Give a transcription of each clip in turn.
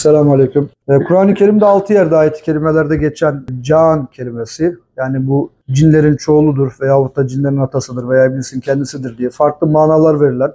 Selamun Aleyküm. Ee, Kur'an-ı Kerim'de 6 yerde ayet-i kerimelerde geçen can kelimesi yani bu cinlerin çoğuludur veyahut da cinlerin atasıdır veya iblisin kendisidir diye farklı manalar verilen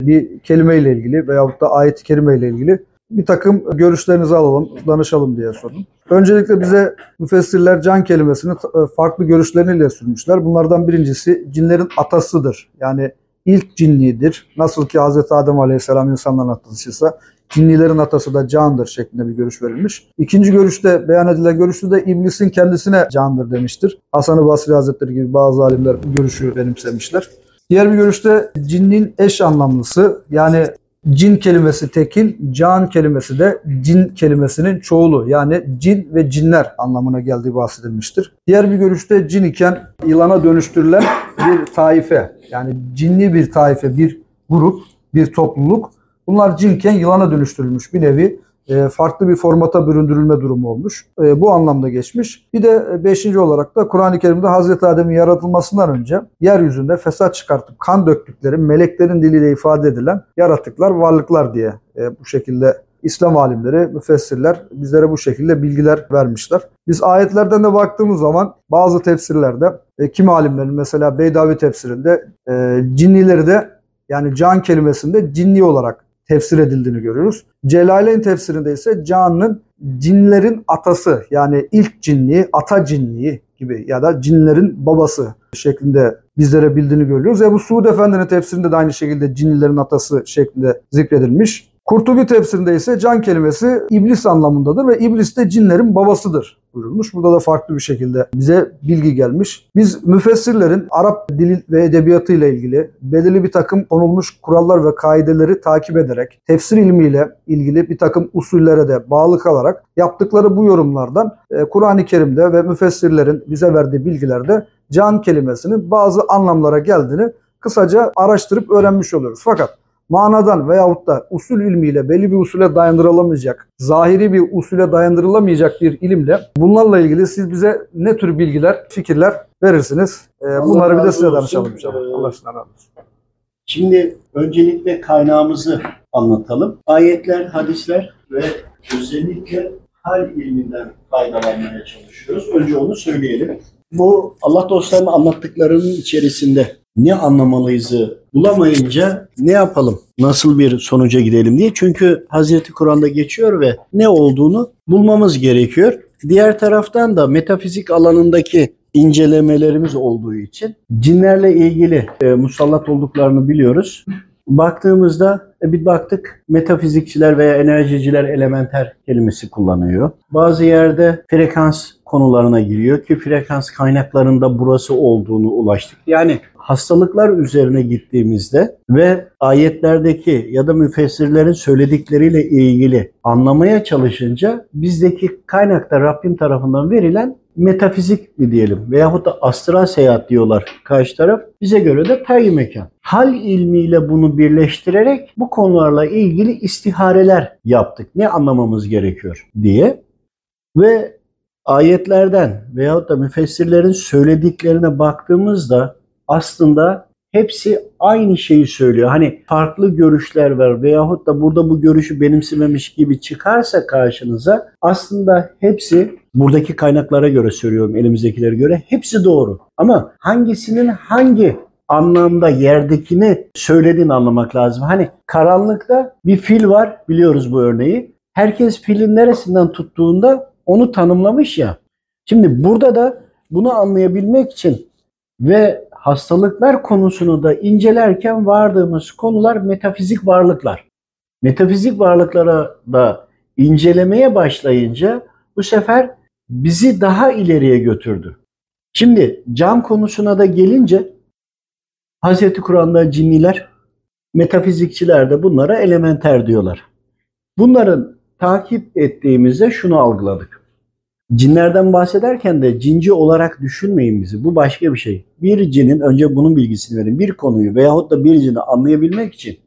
bir kelimeyle ilgili veyahut da ayet-i kerimeyle ilgili bir takım görüşlerinizi alalım, danışalım diye sordum. Öncelikle bize müfessirler can kelimesini e, farklı görüşleriyle sürmüşler. Bunlardan birincisi cinlerin atasıdır. Yani ilk cinlidir. Nasıl ki Hz. Adem Aleyhisselam insanların atasıysa cinnilerin atası da candır şeklinde bir görüş verilmiş. İkinci görüşte beyan edilen görüşte de iblisin kendisine candır demiştir. Hasan-ı Basri Hazretleri gibi bazı alimler bu görüşü benimsemişler. Diğer bir görüşte cinnin eş anlamlısı yani cin kelimesi tekil, can kelimesi de cin kelimesinin çoğulu yani cin ve cinler anlamına geldiği bahsedilmiştir. Diğer bir görüşte cin iken yılana dönüştürülen bir taife yani cinli bir taife, bir grup, bir topluluk Bunlar cinken yılana dönüştürülmüş bir nevi e, farklı bir formata büründürülme durumu olmuş. E, bu anlamda geçmiş. Bir de e, beşinci olarak da Kur'an-ı Kerim'de Hazreti Adem'in yaratılmasından önce yeryüzünde fesat çıkartıp kan döktükleri meleklerin diliyle ifade edilen yaratıklar, varlıklar diye bu şekilde İslam alimleri, müfessirler bizlere bu şekilde bilgiler vermişler. Biz ayetlerden de baktığımız zaman bazı tefsirlerde, kim alimlerin mesela Beydavi tefsirinde cinnileri de yani can kelimesinde cinni olarak tefsir edildiğini görüyoruz. Celaleyn tefsirinde ise canın cinlerin atası yani ilk cinliği, ata cinliği gibi ya da cinlerin babası şeklinde bizlere bildiğini görüyoruz. Ebu Suud Efendi'nin tefsirinde de aynı şekilde cinlerin atası şeklinde zikredilmiş. Kurtubi tefsirinde ise can kelimesi iblis anlamındadır ve iblis de cinlerin babasıdır buyurulmuş. Burada da farklı bir şekilde bize bilgi gelmiş. Biz müfessirlerin Arap dili ve edebiyatı ile ilgili belirli bir takım konulmuş kurallar ve kaideleri takip ederek tefsir ilmiyle ilgili bir takım usullere de bağlı kalarak yaptıkları bu yorumlardan e, Kur'an-ı Kerim'de ve müfessirlerin bize verdiği bilgilerde can kelimesinin bazı anlamlara geldiğini kısaca araştırıp öğrenmiş oluyoruz. Fakat manadan veyahut da usul ilmiyle belli bir usule dayandırılamayacak, zahiri bir usule dayandırılamayacak bir ilimle bunlarla ilgili siz bize ne tür bilgiler, fikirler verirsiniz? Ee, bunları bir de size danışalım inşallah. Ee, Allah razı olsun. Şimdi öncelikle kaynağımızı anlatalım. Ayetler, hadisler ve özellikle hal ilminden faydalanmaya çalışıyoruz. Önce onu söyleyelim. Bu Allah dostlarının anlattıklarının içerisinde ne anlamalıyızı bulamayınca ne yapalım? Nasıl bir sonuca gidelim diye. Çünkü Hazreti Kur'an'da geçiyor ve ne olduğunu bulmamız gerekiyor. Diğer taraftan da metafizik alanındaki incelemelerimiz olduğu için cinlerle ilgili e, musallat olduklarını biliyoruz. Baktığımızda e, bir baktık metafizikçiler veya enerjiciler elementer kelimesi kullanıyor. Bazı yerde frekans konularına giriyor ki frekans kaynaklarında burası olduğunu ulaştık. Yani hastalıklar üzerine gittiğimizde ve ayetlerdeki ya da müfessirlerin söyledikleriyle ilgili anlamaya çalışınca bizdeki kaynakta Rabbim tarafından verilen metafizik mi diyelim veyahut da astral seyahat diyorlar karşı taraf. Bize göre de tayyi mekan. Hal ilmiyle bunu birleştirerek bu konularla ilgili istihareler yaptık. Ne anlamamız gerekiyor diye. Ve ayetlerden veyahut da müfessirlerin söylediklerine baktığımızda aslında hepsi aynı şeyi söylüyor. Hani farklı görüşler var veyahut da burada bu görüşü benimsememiş gibi çıkarsa karşınıza aslında hepsi buradaki kaynaklara göre söylüyorum elimizdekilere göre hepsi doğru. Ama hangisinin hangi anlamda yerdekini söylediğini anlamak lazım. Hani karanlıkta bir fil var biliyoruz bu örneği. Herkes filin neresinden tuttuğunda onu tanımlamış ya. Şimdi burada da bunu anlayabilmek için ve hastalıklar konusunu da incelerken vardığımız konular metafizik varlıklar. Metafizik varlıklara da incelemeye başlayınca bu sefer bizi daha ileriye götürdü. Şimdi can konusuna da gelince Hz. Kur'an'da cinniler, metafizikçiler de bunlara elementer diyorlar. Bunların takip ettiğimizde şunu algıladık. Cinlerden bahsederken de cinci olarak düşünmeyin bizi. Bu başka bir şey. Bir cinin, önce bunun bilgisini verin. Bir konuyu veyahut da bir cini anlayabilmek için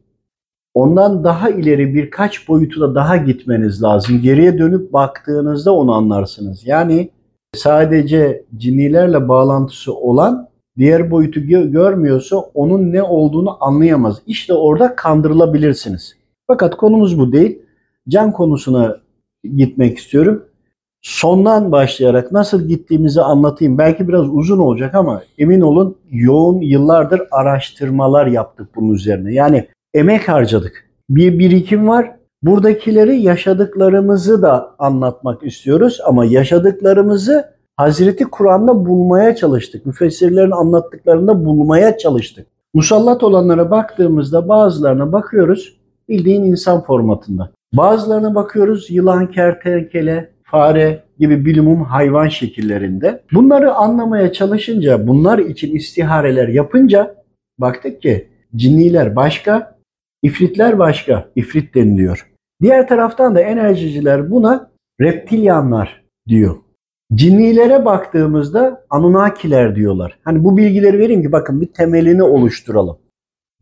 ondan daha ileri birkaç boyutu da daha gitmeniz lazım. Geriye dönüp baktığınızda onu anlarsınız. Yani sadece cinnilerle bağlantısı olan diğer boyutu gö- görmüyorsa onun ne olduğunu anlayamaz. İşte orada kandırılabilirsiniz. Fakat konumuz bu değil. Can konusuna gitmek istiyorum. Sondan başlayarak nasıl gittiğimizi anlatayım. Belki biraz uzun olacak ama emin olun yoğun yıllardır araştırmalar yaptık bunun üzerine. Yani emek harcadık. Bir birikim var. Buradakileri yaşadıklarımızı da anlatmak istiyoruz ama yaşadıklarımızı Hazreti Kur'an'da bulmaya çalıştık. Müfessirlerin anlattıklarında bulmaya çalıştık. Musallat olanlara baktığımızda bazılarına bakıyoruz bildiğin insan formatında. Bazılarına bakıyoruz yılan, kertenkele, fare gibi bilimum hayvan şekillerinde. Bunları anlamaya çalışınca, bunlar için istihareler yapınca baktık ki cinniler başka, ifritler başka. İfrit deniliyor. Diğer taraftan da enerjiciler buna reptilyanlar diyor. Cinnilere baktığımızda Anunnakiler diyorlar. Hani bu bilgileri vereyim ki bakın bir temelini oluşturalım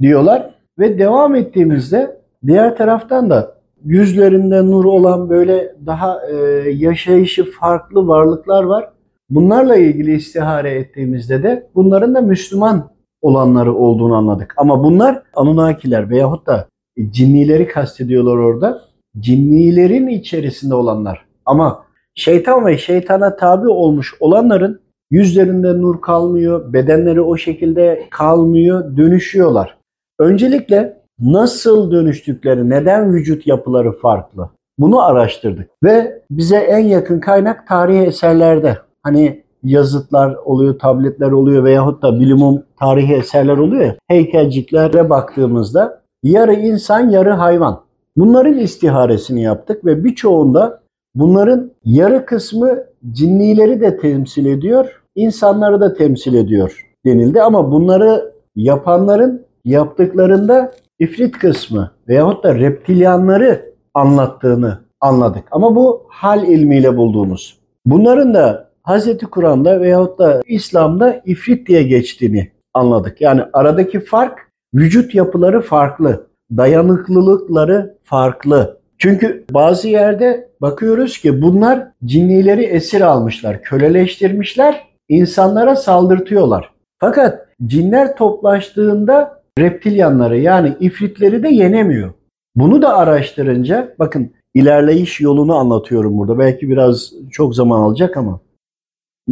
diyorlar. Ve devam ettiğimizde diğer taraftan da yüzlerinde nur olan böyle daha e, yaşayışı farklı varlıklar var. Bunlarla ilgili istihare ettiğimizde de bunların da Müslüman olanları olduğunu anladık. Ama bunlar Anunnakiler veyahut da cinnileri kastediyorlar orada. Cinnilerin içerisinde olanlar. Ama şeytan ve şeytana tabi olmuş olanların yüzlerinde nur kalmıyor, bedenleri o şekilde kalmıyor, dönüşüyorlar. Öncelikle nasıl dönüştükleri, neden vücut yapıları farklı? Bunu araştırdık ve bize en yakın kaynak tarihi eserlerde. Hani yazıtlar oluyor, tabletler oluyor veyahut da bilimum tarihi eserler oluyor ya. Heykelciklere baktığımızda yarı insan, yarı hayvan. Bunların istiharesini yaptık ve birçoğunda bunların yarı kısmı cinnileri de temsil ediyor, insanları da temsil ediyor denildi. Ama bunları yapanların yaptıklarında ifrit kısmı veyahut da reptilyanları anlattığını anladık. Ama bu hal ilmiyle bulduğumuz. Bunların da Hz. Kur'an'da veyahut da İslam'da ifrit diye geçtiğini anladık. Yani aradaki fark vücut yapıları farklı, dayanıklılıkları farklı. Çünkü bazı yerde bakıyoruz ki bunlar cinnileri esir almışlar, köleleştirmişler, insanlara saldırtıyorlar. Fakat cinler toplaştığında reptilyanları yani ifritleri de yenemiyor. Bunu da araştırınca bakın ilerleyiş yolunu anlatıyorum burada. Belki biraz çok zaman alacak ama.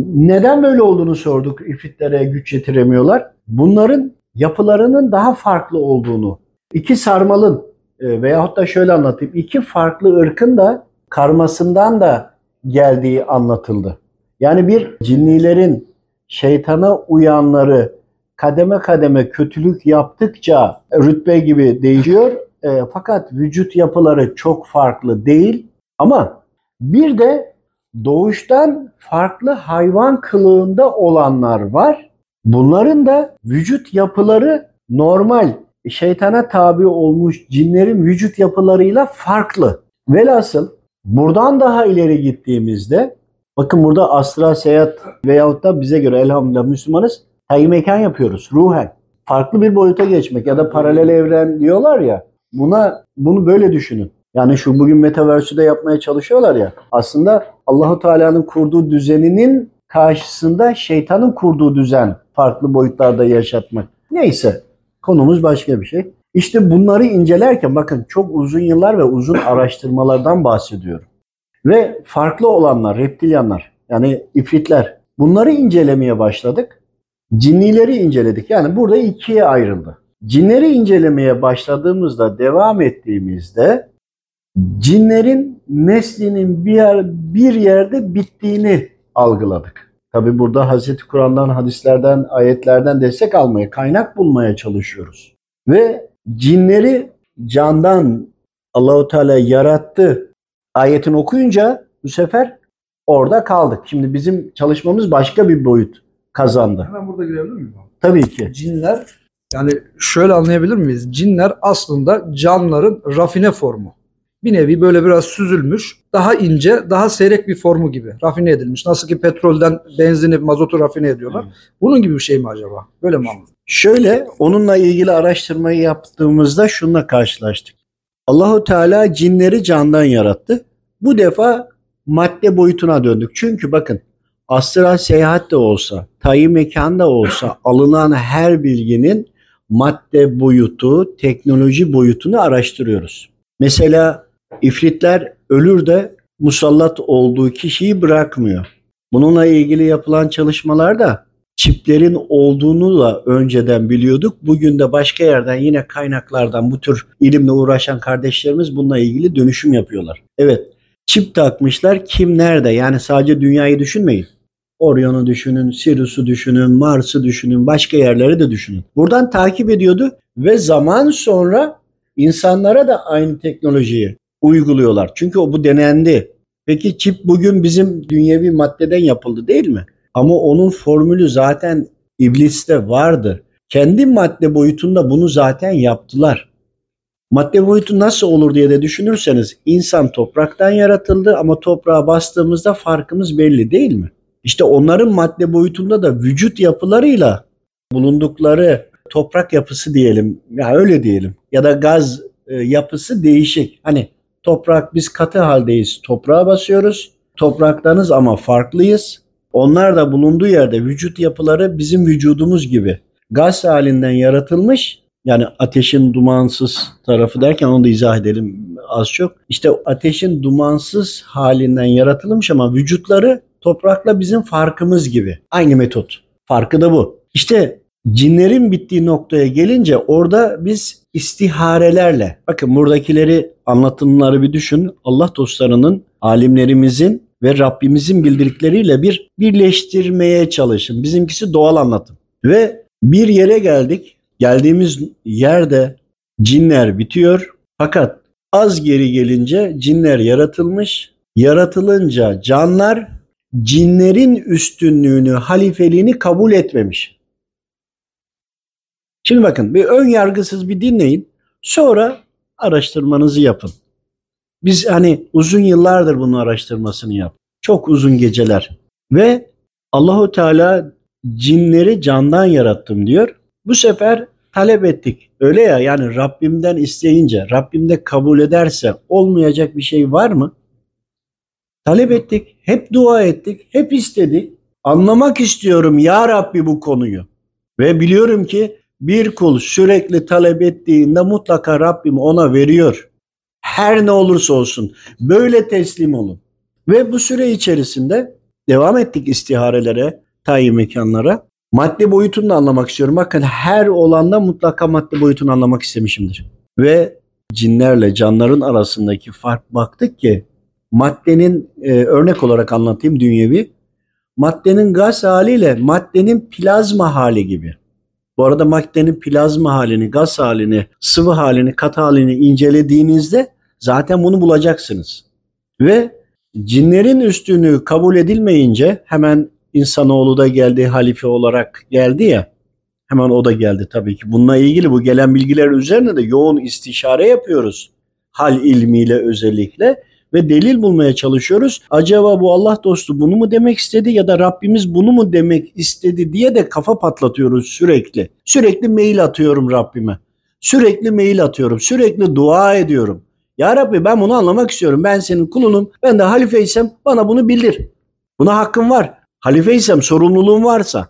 Neden böyle olduğunu sorduk. İfritlere güç yetiremiyorlar. Bunların yapılarının daha farklı olduğunu. İki sarmalın e, veyahut da şöyle anlatayım. iki farklı ırkın da karmasından da geldiği anlatıldı. Yani bir cinnilerin şeytana uyanları kademe kademe kötülük yaptıkça rütbe gibi değişiyor. E, fakat vücut yapıları çok farklı değil. Ama bir de doğuştan farklı hayvan kılığında olanlar var. Bunların da vücut yapıları normal şeytana tabi olmuş cinlerin vücut yapılarıyla farklı. Velhasıl buradan daha ileri gittiğimizde bakın burada astral seyahat veyahut da bize göre elhamdülillah Müslümanız Hayy mekan yapıyoruz ruhen. Farklı bir boyuta geçmek ya da paralel evren diyorlar ya. Buna bunu böyle düşünün. Yani şu bugün metaverse'ü de yapmaya çalışıyorlar ya. Aslında Allahu Teala'nın kurduğu düzeninin karşısında şeytanın kurduğu düzen farklı boyutlarda yaşatmak. Neyse konumuz başka bir şey. İşte bunları incelerken bakın çok uzun yıllar ve uzun araştırmalardan bahsediyorum. Ve farklı olanlar, reptilyanlar yani ifritler bunları incelemeye başladık. Cinnileri inceledik. Yani burada ikiye ayrıldı. Cinleri incelemeye başladığımızda, devam ettiğimizde cinlerin neslinin bir, yer, bir yerde bittiğini algıladık. Tabi burada Hazreti Kur'an'dan, hadislerden, ayetlerden destek almaya, kaynak bulmaya çalışıyoruz. Ve cinleri candan Allahu Teala yarattı ayetini okuyunca bu sefer orada kaldık. Şimdi bizim çalışmamız başka bir boyut kazandı. Hemen burada girebilir miyim? Tabii ki. Cinler yani şöyle anlayabilir miyiz? Cinler aslında canlıların rafine formu. Bir nevi böyle biraz süzülmüş, daha ince, daha seyrek bir formu gibi rafine edilmiş. Nasıl ki petrolden benzini, mazotu rafine ediyorlar. Bunun gibi bir şey mi acaba? Böyle mi anladın? Şöyle onunla ilgili araştırmayı yaptığımızda şununla karşılaştık. Allahu Teala cinleri candan yarattı. Bu defa madde boyutuna döndük. Çünkü bakın astral seyahat de olsa, tayyi mekan da olsa alınan her bilginin madde boyutu, teknoloji boyutunu araştırıyoruz. Mesela ifritler ölür de musallat olduğu kişiyi bırakmıyor. Bununla ilgili yapılan çalışmalarda çiplerin olduğunu da önceden biliyorduk. Bugün de başka yerden yine kaynaklardan bu tür ilimle uğraşan kardeşlerimiz bununla ilgili dönüşüm yapıyorlar. Evet çip takmışlar kim nerede yani sadece dünyayı düşünmeyin. Orion'u düşünün, Sirius'u düşünün, Mars'ı düşünün, başka yerleri de düşünün. Buradan takip ediyordu ve zaman sonra insanlara da aynı teknolojiyi uyguluyorlar. Çünkü o bu denendi. Peki çip bugün bizim dünyevi maddeden yapıldı değil mi? Ama onun formülü zaten ibliste vardı. Kendi madde boyutunda bunu zaten yaptılar. Madde boyutu nasıl olur diye de düşünürseniz insan topraktan yaratıldı ama toprağa bastığımızda farkımız belli değil mi? İşte onların madde boyutunda da vücut yapılarıyla bulundukları toprak yapısı diyelim ya öyle diyelim ya da gaz e, yapısı değişik. Hani toprak biz katı haldeyiz toprağa basıyoruz topraktanız ama farklıyız. Onlar da bulunduğu yerde vücut yapıları bizim vücudumuz gibi gaz halinden yaratılmış yani ateşin dumansız tarafı derken onu da izah edelim az çok. İşte ateşin dumansız halinden yaratılmış ama vücutları toprakla bizim farkımız gibi. Aynı metot. Farkı da bu. İşte cinlerin bittiği noktaya gelince orada biz istiharelerle bakın buradakileri anlatımları bir düşün. Allah dostlarının, alimlerimizin ve Rabbimizin bildirdikleriyle bir birleştirmeye çalışın. Bizimkisi doğal anlatım. Ve bir yere geldik. Geldiğimiz yerde cinler bitiyor. Fakat az geri gelince cinler yaratılmış. Yaratılınca canlar cinlerin üstünlüğünü, halifeliğini kabul etmemiş. Şimdi bakın bir ön yargısız bir dinleyin. Sonra araştırmanızı yapın. Biz hani uzun yıllardır bunun araştırmasını yap. Çok uzun geceler. Ve Allahu Teala cinleri candan yarattım diyor. Bu sefer talep ettik. Öyle ya yani Rabbimden isteyince, Rabbim de kabul ederse olmayacak bir şey var mı? Talep ettik, hep dua ettik, hep istedik. Anlamak istiyorum ya Rabbi bu konuyu. Ve biliyorum ki bir kul sürekli talep ettiğinde mutlaka Rabbim ona veriyor. Her ne olursa olsun böyle teslim olun. Ve bu süre içerisinde devam ettik istiharelere, tayin mekanlara. Madde boyutunu da anlamak istiyorum. Bakın her olanda mutlaka madde boyutunu anlamak istemişimdir. Ve cinlerle canların arasındaki fark baktık ki maddenin e, örnek olarak anlatayım dünyevi. Maddenin gaz haliyle maddenin plazma hali gibi. Bu arada maddenin plazma halini, gaz halini, sıvı halini, katı halini incelediğinizde zaten bunu bulacaksınız. Ve cinlerin üstünü kabul edilmeyince hemen insanoğlu da geldi, halife olarak geldi ya. Hemen o da geldi tabii ki. Bununla ilgili bu gelen bilgiler üzerine de yoğun istişare yapıyoruz. Hal ilmiyle özellikle ve delil bulmaya çalışıyoruz. Acaba bu Allah dostu bunu mu demek istedi ya da Rabbimiz bunu mu demek istedi diye de kafa patlatıyoruz sürekli. Sürekli mail atıyorum Rabbime. Sürekli mail atıyorum. Sürekli dua ediyorum. Ya Rabbi ben bunu anlamak istiyorum. Ben senin kulunum. Ben de halifeysem bana bunu bildir. Buna hakkım var. Halifeysem sorumluluğum varsa.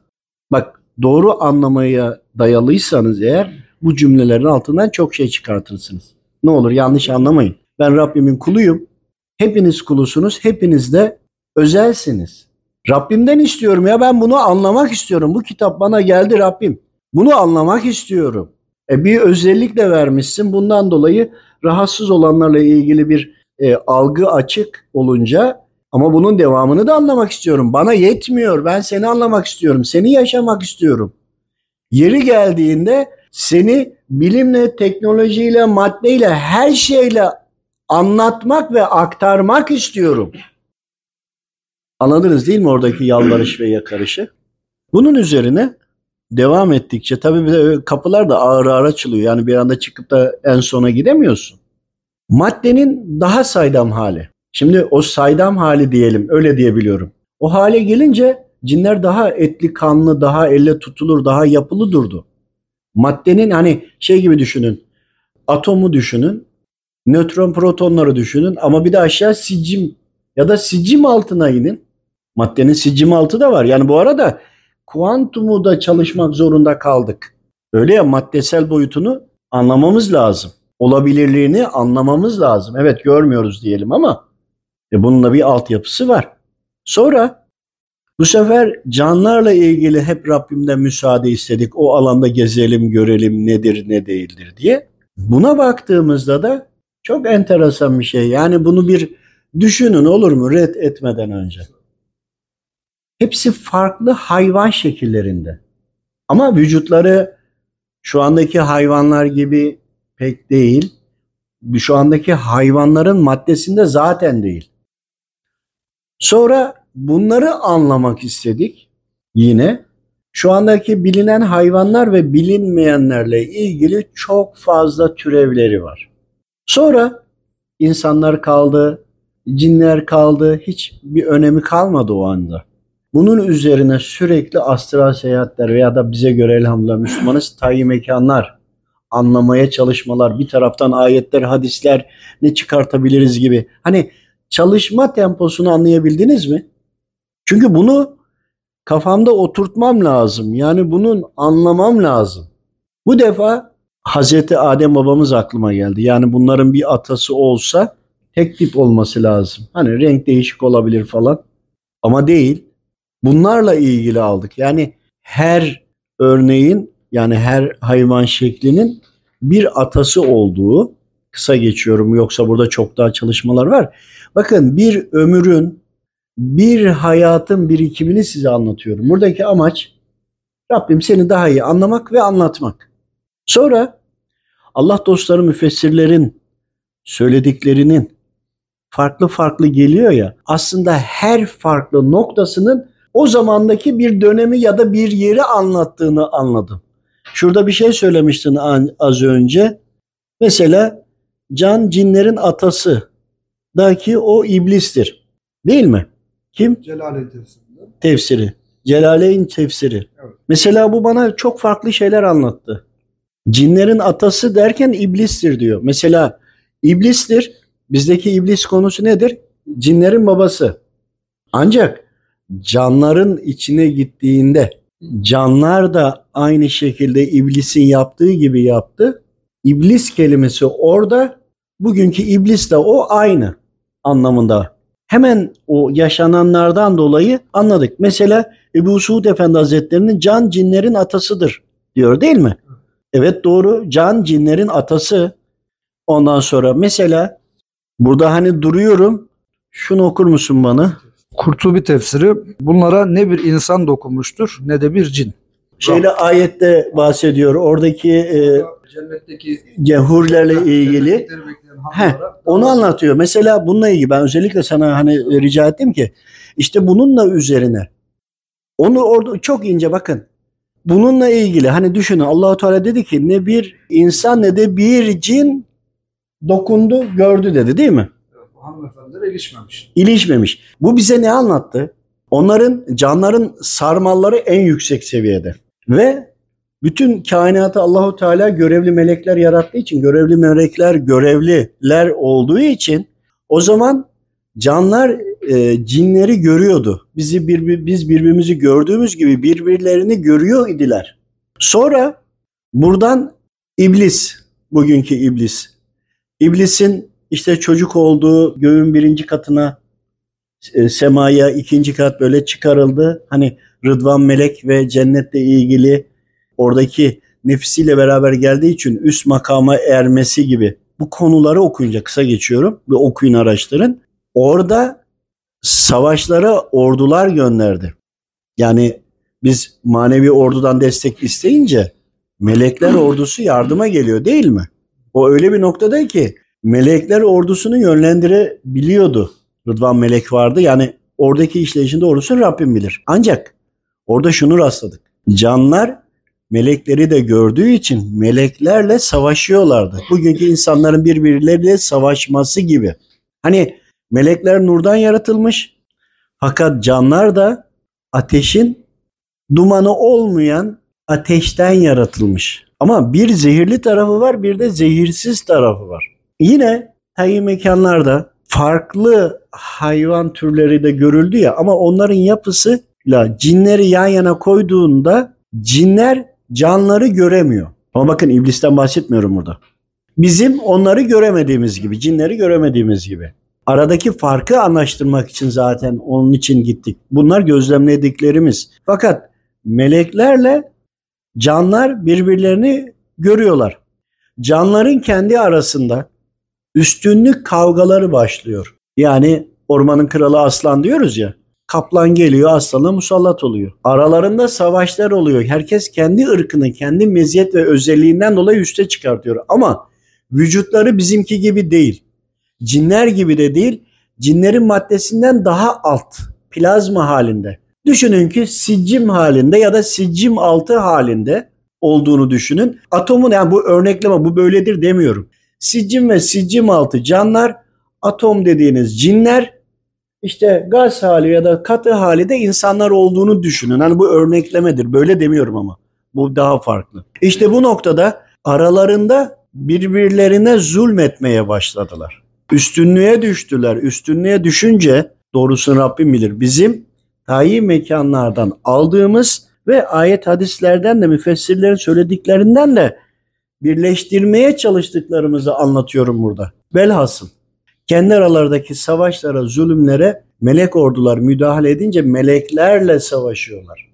Bak doğru anlamaya dayalıysanız eğer bu cümlelerin altından çok şey çıkartırsınız. Ne olur yanlış anlamayın. Ben Rabbimin kuluyum. Hepiniz kulusunuz. Hepiniz de özelsiniz. Rabbimden istiyorum ya ben bunu anlamak istiyorum. Bu kitap bana geldi Rabbim. Bunu anlamak istiyorum. E bir özellik de vermişsin. Bundan dolayı rahatsız olanlarla ilgili bir e, algı açık olunca ama bunun devamını da anlamak istiyorum. Bana yetmiyor. Ben seni anlamak istiyorum. Seni yaşamak istiyorum. Yeri geldiğinde seni bilimle, teknolojiyle, maddeyle, her şeyle anlatmak ve aktarmak istiyorum. Anladınız değil mi oradaki yalvarış ve yakarışı? Bunun üzerine devam ettikçe tabii bir de kapılar da ağır ağır açılıyor. Yani bir anda çıkıp da en sona gidemiyorsun. Maddenin daha saydam hali. Şimdi o saydam hali diyelim öyle diyebiliyorum. O hale gelince cinler daha etli kanlı, daha elle tutulur, daha yapılı durdu. Maddenin hani şey gibi düşünün. Atomu düşünün. Nötron protonları düşünün ama bir de aşağı sicim ya da sicim altına inin. Maddenin sicim altı da var. Yani bu arada kuantumu da çalışmak zorunda kaldık. Öyle ya maddesel boyutunu anlamamız lazım. Olabilirliğini anlamamız lazım. Evet görmüyoruz diyelim ama E bunun da bir altyapısı var. Sonra bu sefer canlarla ilgili hep Rabbimden müsaade istedik. O alanda gezelim, görelim nedir, ne değildir diye. Buna baktığımızda da çok enteresan bir şey. Yani bunu bir düşünün olur mu red etmeden önce. Hepsi farklı hayvan şekillerinde. Ama vücutları şu andaki hayvanlar gibi pek değil. Şu andaki hayvanların maddesinde zaten değil. Sonra bunları anlamak istedik. Yine şu andaki bilinen hayvanlar ve bilinmeyenlerle ilgili çok fazla türevleri var. Sonra insanlar kaldı, cinler kaldı, hiç bir önemi kalmadı o anda. Bunun üzerine sürekli astral seyahatler veya da bize göre elhamdülillah Müslümanız tayyi mekanlar, anlamaya çalışmalar, bir taraftan ayetler, hadisler ne çıkartabiliriz gibi. Hani çalışma temposunu anlayabildiniz mi? Çünkü bunu kafamda oturtmam lazım. Yani bunun anlamam lazım. Bu defa Hazreti Adem babamız aklıma geldi. Yani bunların bir atası olsa tek tip olması lazım. Hani renk değişik olabilir falan. Ama değil. Bunlarla ilgili aldık. Yani her örneğin yani her hayvan şeklinin bir atası olduğu kısa geçiyorum yoksa burada çok daha çalışmalar var. Bakın bir ömrün bir hayatın birikimini size anlatıyorum. Buradaki amaç Rabbim seni daha iyi anlamak ve anlatmak. Sonra Allah dostları müfessirlerin söylediklerinin farklı farklı geliyor ya aslında her farklı noktasının o zamandaki bir dönemi ya da bir yeri anlattığını anladım. Şurada bir şey söylemiştin az önce. Mesela can cinlerin atası daki o iblistir. Değil mi? Kim? Celaleyn tefsirinde. Tefsiri. Celaleyn tefsiri. Evet. Mesela bu bana çok farklı şeyler anlattı. Cinlerin atası derken iblistir diyor. Mesela iblistir. Bizdeki iblis konusu nedir? Cinlerin babası. Ancak canların içine gittiğinde canlar da aynı şekilde iblisin yaptığı gibi yaptı. İblis kelimesi orada bugünkü iblis de o aynı anlamında. Hemen o yaşananlardan dolayı anladık. Mesela Ebu Suud Efendi Hazretleri'nin can cinlerin atasıdır diyor değil mi? Evet doğru can cinlerin atası. Ondan sonra mesela burada hani duruyorum şunu okur musun bana? Kurtubi tefsiri bunlara ne bir insan dokunmuştur ne de bir cin. Şeyle ayette bahsediyor. Oradaki e, cennetteki cehurlerle ilgili Heh, onu anlatıyor. Mesela bununla ilgili ben özellikle sana hani rica ettim ki işte bununla üzerine onu orada çok ince bakın. Bununla ilgili hani düşünün Allahu Teala dedi ki ne bir insan ne de bir cin dokundu, gördü dedi değil mi? Hanımefendiler ilişmemiş. İlişmemiş. Bu bize ne anlattı? Onların canların sarmalları en yüksek seviyede. Ve bütün kainatı Allahu Teala görevli melekler yarattığı için, görevli melekler görevliler olduğu için o zaman canlar e, cinleri görüyordu. Bizi bir, biz birbirimizi gördüğümüz gibi birbirlerini görüyor idiler. Sonra buradan iblis, bugünkü iblis. İblisin işte çocuk olduğu göğün birinci katına e, semaya ikinci kat böyle çıkarıldı. Hani Rıdvan Melek ve cennetle ilgili oradaki nefsiyle beraber geldiği için üst makama ermesi gibi bu konuları okuyunca kısa geçiyorum ve okuyun araştırın. Orada savaşlara ordular gönderdi. Yani biz manevi ordudan destek isteyince melekler ordusu yardıma geliyor değil mi? O öyle bir noktada ki melekler ordusunu yönlendirebiliyordu. Rıdvan melek vardı. Yani oradaki işleyişin doğrusunu Rabbim bilir. Ancak orada şunu rastladık. Canlar melekleri de gördüğü için meleklerle savaşıyorlardı. Bugünkü insanların birbirleriyle savaşması gibi. Hani melekler nurdan yaratılmış fakat canlar da ateşin dumanı olmayan ateşten yaratılmış. Ama bir zehirli tarafı var bir de zehirsiz tarafı var. Yine hayy mekanlarda farklı hayvan türleri de görüldü ya ama onların yapısıyla cinleri yan yana koyduğunda cinler canları göremiyor. Ama bakın iblisten bahsetmiyorum burada. Bizim onları göremediğimiz gibi, cinleri göremediğimiz gibi. Aradaki farkı anlaştırmak için zaten onun için gittik. Bunlar gözlemlediklerimiz. Fakat meleklerle canlar birbirlerini görüyorlar. Canların kendi arasında üstünlük kavgaları başlıyor. Yani ormanın kralı aslan diyoruz ya. Kaplan geliyor aslana musallat oluyor. Aralarında savaşlar oluyor. Herkes kendi ırkını, kendi meziyet ve özelliğinden dolayı üste çıkartıyor. Ama vücutları bizimki gibi değil. Cinler gibi de değil. Cinlerin maddesinden daha alt, plazma halinde. Düşünün ki siccim halinde ya da siccim altı halinde olduğunu düşünün. Atomun yani bu örnekleme bu böyledir demiyorum. Siccim ve siccim altı canlar, atom dediğiniz cinler, işte gaz hali ya da katı hali de insanlar olduğunu düşünün. Hani bu örneklemedir. Böyle demiyorum ama. Bu daha farklı. İşte bu noktada aralarında birbirlerine zulmetmeye başladılar. Üstünlüğe düştüler. Üstünlüğe düşünce doğrusunu Rabbim bilir. Bizim tayi mekanlardan aldığımız ve ayet hadislerden de müfessirlerin söylediklerinden de birleştirmeye çalıştıklarımızı anlatıyorum burada. Velhasıl kendi aralardaki savaşlara, zulümlere melek ordular müdahale edince meleklerle savaşıyorlar.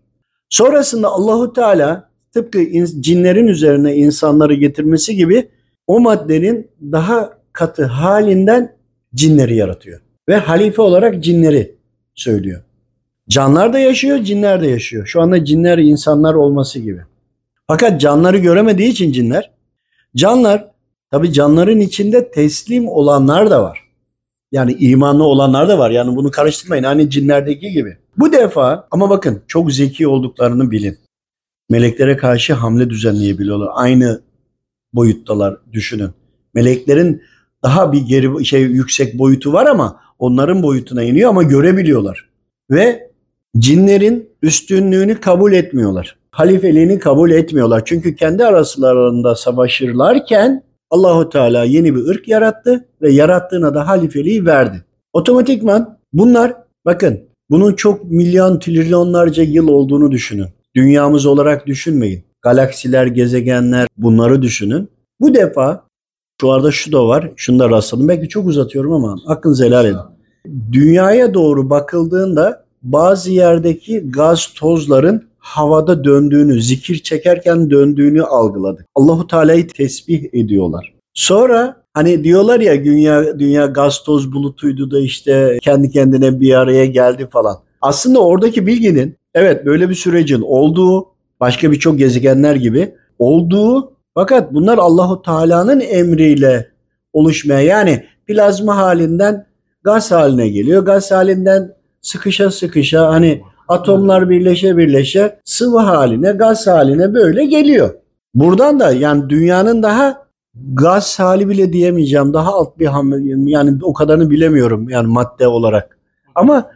Sonrasında Allahu Teala tıpkı in- cinlerin üzerine insanları getirmesi gibi o maddenin daha katı halinden cinleri yaratıyor. Ve halife olarak cinleri söylüyor. Canlar da yaşıyor, cinler de yaşıyor. Şu anda cinler insanlar olması gibi. Fakat canları göremediği için cinler, canlar tabi canların içinde teslim olanlar da var. Yani imanlı olanlar da var. Yani bunu karıştırmayın. Hani cinlerdeki gibi. Bu defa ama bakın çok zeki olduklarını bilin. Meleklere karşı hamle düzenleyebiliyorlar. Aynı boyuttalar düşünün. Meleklerin daha bir geri şey yüksek boyutu var ama onların boyutuna iniyor ama görebiliyorlar. Ve cinlerin üstünlüğünü kabul etmiyorlar. Halifeliğini kabul etmiyorlar. Çünkü kendi araslarında savaşırlarken Allahu Teala yeni bir ırk yarattı ve yarattığına da halifeliği verdi. Otomatikman bunlar bakın bunun çok milyon trilyonlarca yıl olduğunu düşünün. Dünyamız olarak düşünmeyin. Galaksiler, gezegenler bunları düşünün. Bu defa şu arada şu da var. Şunu da rastladım. Belki çok uzatıyorum ama aklınızı helal edin. Dünyaya doğru bakıldığında bazı yerdeki gaz tozların havada döndüğünü, zikir çekerken döndüğünü algıladık. Allahu Teala'yı tesbih ediyorlar. Sonra hani diyorlar ya dünya dünya gaz toz bulutuydu da işte kendi kendine bir araya geldi falan. Aslında oradaki bilginin evet böyle bir sürecin olduğu başka birçok gezegenler gibi olduğu fakat bunlar Allahu Teala'nın emriyle oluşmaya yani plazma halinden gaz haline geliyor. Gaz halinden sıkışa sıkışa hani atomlar birleşe birleşe sıvı haline, gaz haline böyle geliyor. Buradan da yani dünyanın daha gaz hali bile diyemeyeceğim. Daha alt bir hamle yani o kadarını bilemiyorum yani madde olarak. Ama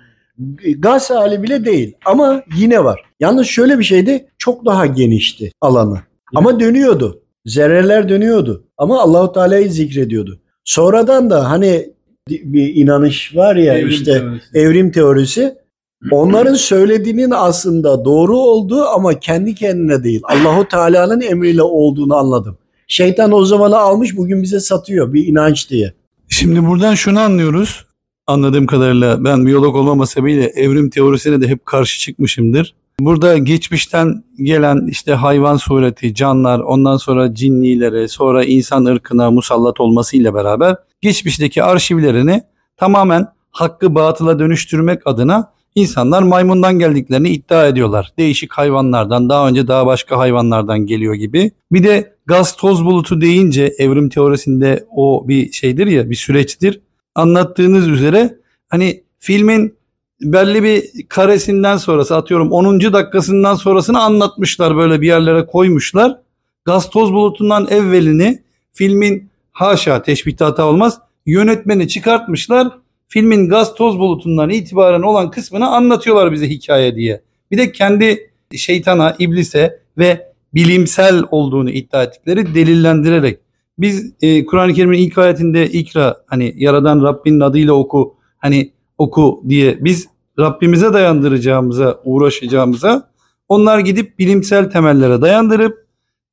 gaz hali bile değil ama yine var. Yalnız şöyle bir şeydi çok daha genişti alanı. Ama dönüyordu. Zerreler dönüyordu. Ama Allahu Teala'yı zikrediyordu. Sonradan da hani bir inanış var ya Evrim işte teorisi. evrim teorisi onların söylediğinin aslında doğru olduğu ama kendi kendine değil. Allahu Teala'nın emriyle olduğunu anladım. Şeytan o zamanı almış bugün bize satıyor bir inanç diye. Şimdi buradan şunu anlıyoruz. Anladığım kadarıyla ben biyolog olmama sebebiyle evrim teorisine de hep karşı çıkmışımdır. Burada geçmişten gelen işte hayvan sureti, canlar, ondan sonra cinnilere, sonra insan ırkına musallat olmasıyla beraber geçmişteki arşivlerini tamamen hakkı batıla dönüştürmek adına insanlar maymundan geldiklerini iddia ediyorlar. Değişik hayvanlardan, daha önce daha başka hayvanlardan geliyor gibi. Bir de gaz toz bulutu deyince evrim teorisinde o bir şeydir ya, bir süreçtir. Anlattığınız üzere hani filmin belli bir karesinden sonrası atıyorum 10. dakikasından sonrasını anlatmışlar böyle bir yerlere koymuşlar. Gaz toz bulutundan evvelini filmin haşa teşbihte hata olmaz yönetmeni çıkartmışlar. Filmin gaz toz bulutundan itibaren olan kısmını anlatıyorlar bize hikaye diye. Bir de kendi şeytana, iblise ve bilimsel olduğunu iddia ettikleri delillendirerek. Biz e, Kur'an-ı Kerim'in ilk ayetinde ikra hani yaradan Rabbinin adıyla oku hani oku diye biz Rabbimize dayandıracağımıza, uğraşacağımıza onlar gidip bilimsel temellere dayandırıp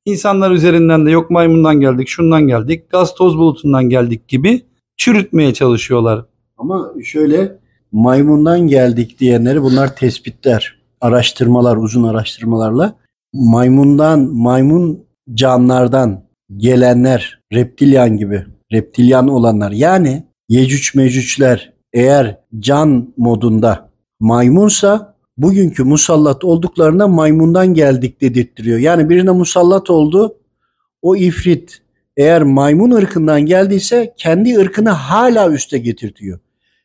insanlar üzerinden de yok maymundan geldik, şundan geldik, gaz toz bulutundan geldik gibi çürütmeye çalışıyorlar. Ama şöyle maymundan geldik diyenleri bunlar tespitler, araştırmalar, uzun araştırmalarla maymundan, maymun canlardan gelenler, reptilyan gibi, reptilyan olanlar yani Yecüc Mecücler eğer can modunda maymunsa bugünkü musallat olduklarına maymundan geldik dedirttiriyor. Yani birine musallat oldu o ifrit eğer maymun ırkından geldiyse kendi ırkını hala üste getirtiyor.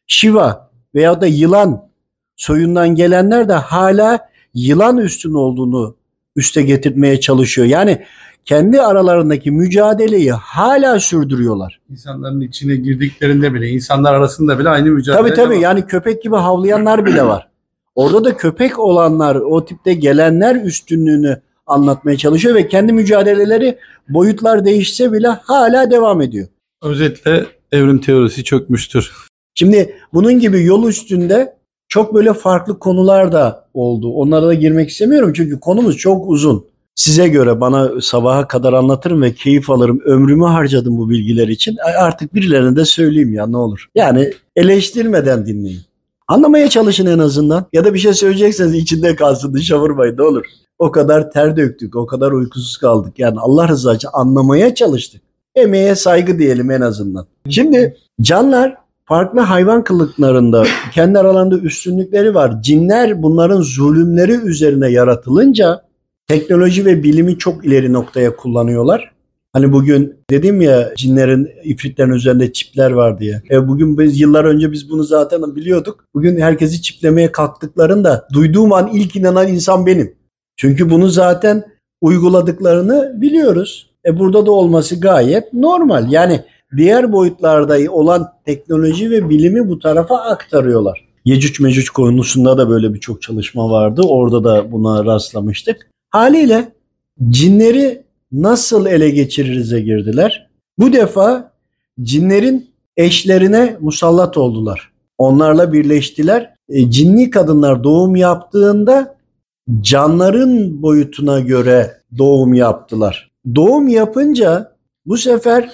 Şiva veya da yılan soyundan gelenler de hala yılan üstün olduğunu üste getirmeye çalışıyor. Yani kendi aralarındaki mücadeleyi hala sürdürüyorlar. İnsanların içine girdiklerinde bile, insanlar arasında bile aynı mücadele Tabii tabii yani köpek gibi havlayanlar bile var. Orada da köpek olanlar, o tipte gelenler üstünlüğünü anlatmaya çalışıyor ve kendi mücadeleleri boyutlar değişse bile hala devam ediyor. Özetle evrim teorisi çökmüştür. Şimdi bunun gibi yol üstünde çok böyle farklı konular da oldu. Onlara da girmek istemiyorum çünkü konumuz çok uzun. Size göre bana sabaha kadar anlatırım ve keyif alırım. Ömrümü harcadım bu bilgiler için. Artık birilerine de söyleyeyim ya ne olur. Yani eleştirmeden dinleyin. Anlamaya çalışın en azından. Ya da bir şey söyleyecekseniz içinde kalsın dışa vurmayın ne olur. O kadar ter döktük, o kadar uykusuz kaldık. Yani Allah rızası için anlamaya çalıştık. Emeğe saygı diyelim en azından. Şimdi canlar farklı hayvan kılıklarında kendi aralarında üstünlükleri var. Cinler bunların zulümleri üzerine yaratılınca teknoloji ve bilimi çok ileri noktaya kullanıyorlar. Hani bugün dedim ya cinlerin, ifritlerin üzerinde çipler var diye. E bugün biz yıllar önce biz bunu zaten biliyorduk. Bugün herkesi çiplemeye kalktıklarında duyduğum an ilk inanan insan benim. Çünkü bunu zaten uyguladıklarını biliyoruz. E burada da olması gayet normal. Yani diğer boyutlarda olan teknoloji ve bilimi bu tarafa aktarıyorlar. Yecüc Mecüc konusunda da böyle birçok çalışma vardı. Orada da buna rastlamıştık. Haliyle cinleri nasıl ele geçiririze girdiler. Bu defa cinlerin eşlerine musallat oldular. Onlarla birleştiler. E, cinli kadınlar doğum yaptığında canların boyutuna göre doğum yaptılar. Doğum yapınca bu sefer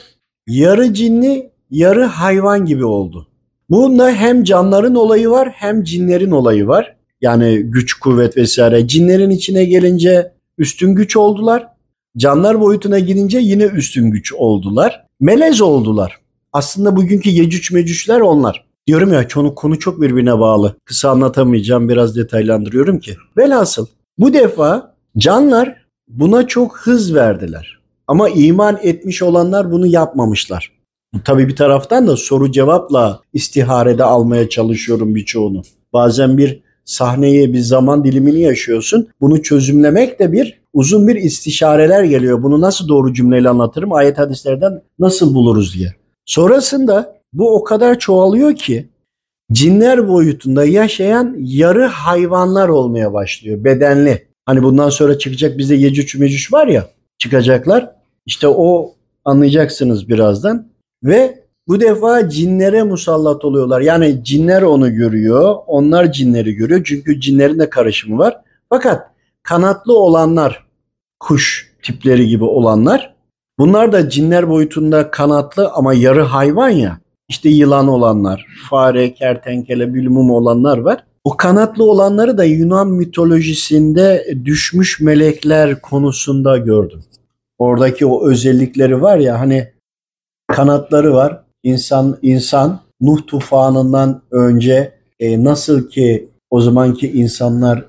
yarı cinli yarı hayvan gibi oldu. Bunda hem canların olayı var hem cinlerin olayı var. Yani güç, kuvvet vesaire. Cinlerin içine gelince üstün güç oldular. Canlar boyutuna girince yine üstün güç oldular. Melez oldular. Aslında bugünkü yecüc mecücler onlar. Diyorum ya konu, konu çok birbirine bağlı. Kısa anlatamayacağım biraz detaylandırıyorum ki. Velhasıl bu defa canlar buna çok hız verdiler. Ama iman etmiş olanlar bunu yapmamışlar. Tabii bir taraftan da soru cevapla istiharede almaya çalışıyorum birçoğunu. Bazen bir sahneye bir zaman dilimini yaşıyorsun. Bunu çözümlemek de bir uzun bir istişareler geliyor. Bunu nasıl doğru cümleyle anlatırım? Ayet hadislerden nasıl buluruz diye. Sonrasında bu o kadar çoğalıyor ki cinler boyutunda yaşayan yarı hayvanlar olmaya başlıyor. Bedenli. Hani bundan sonra çıkacak bizde Yecüc Mecüc var ya çıkacaklar. İşte o anlayacaksınız birazdan. Ve bu defa cinlere musallat oluyorlar. Yani cinler onu görüyor, onlar cinleri görüyor. Çünkü cinlerin de karışımı var. Fakat kanatlı olanlar, kuş tipleri gibi olanlar, bunlar da cinler boyutunda kanatlı ama yarı hayvan ya. İşte yılan olanlar, fare, kertenkele, bilmum olanlar var. O kanatlı olanları da Yunan mitolojisinde düşmüş melekler konusunda gördüm. Oradaki o özellikleri var ya hani kanatları var. İnsan insan Nuh tufanından önce e, nasıl ki o zamanki insanlar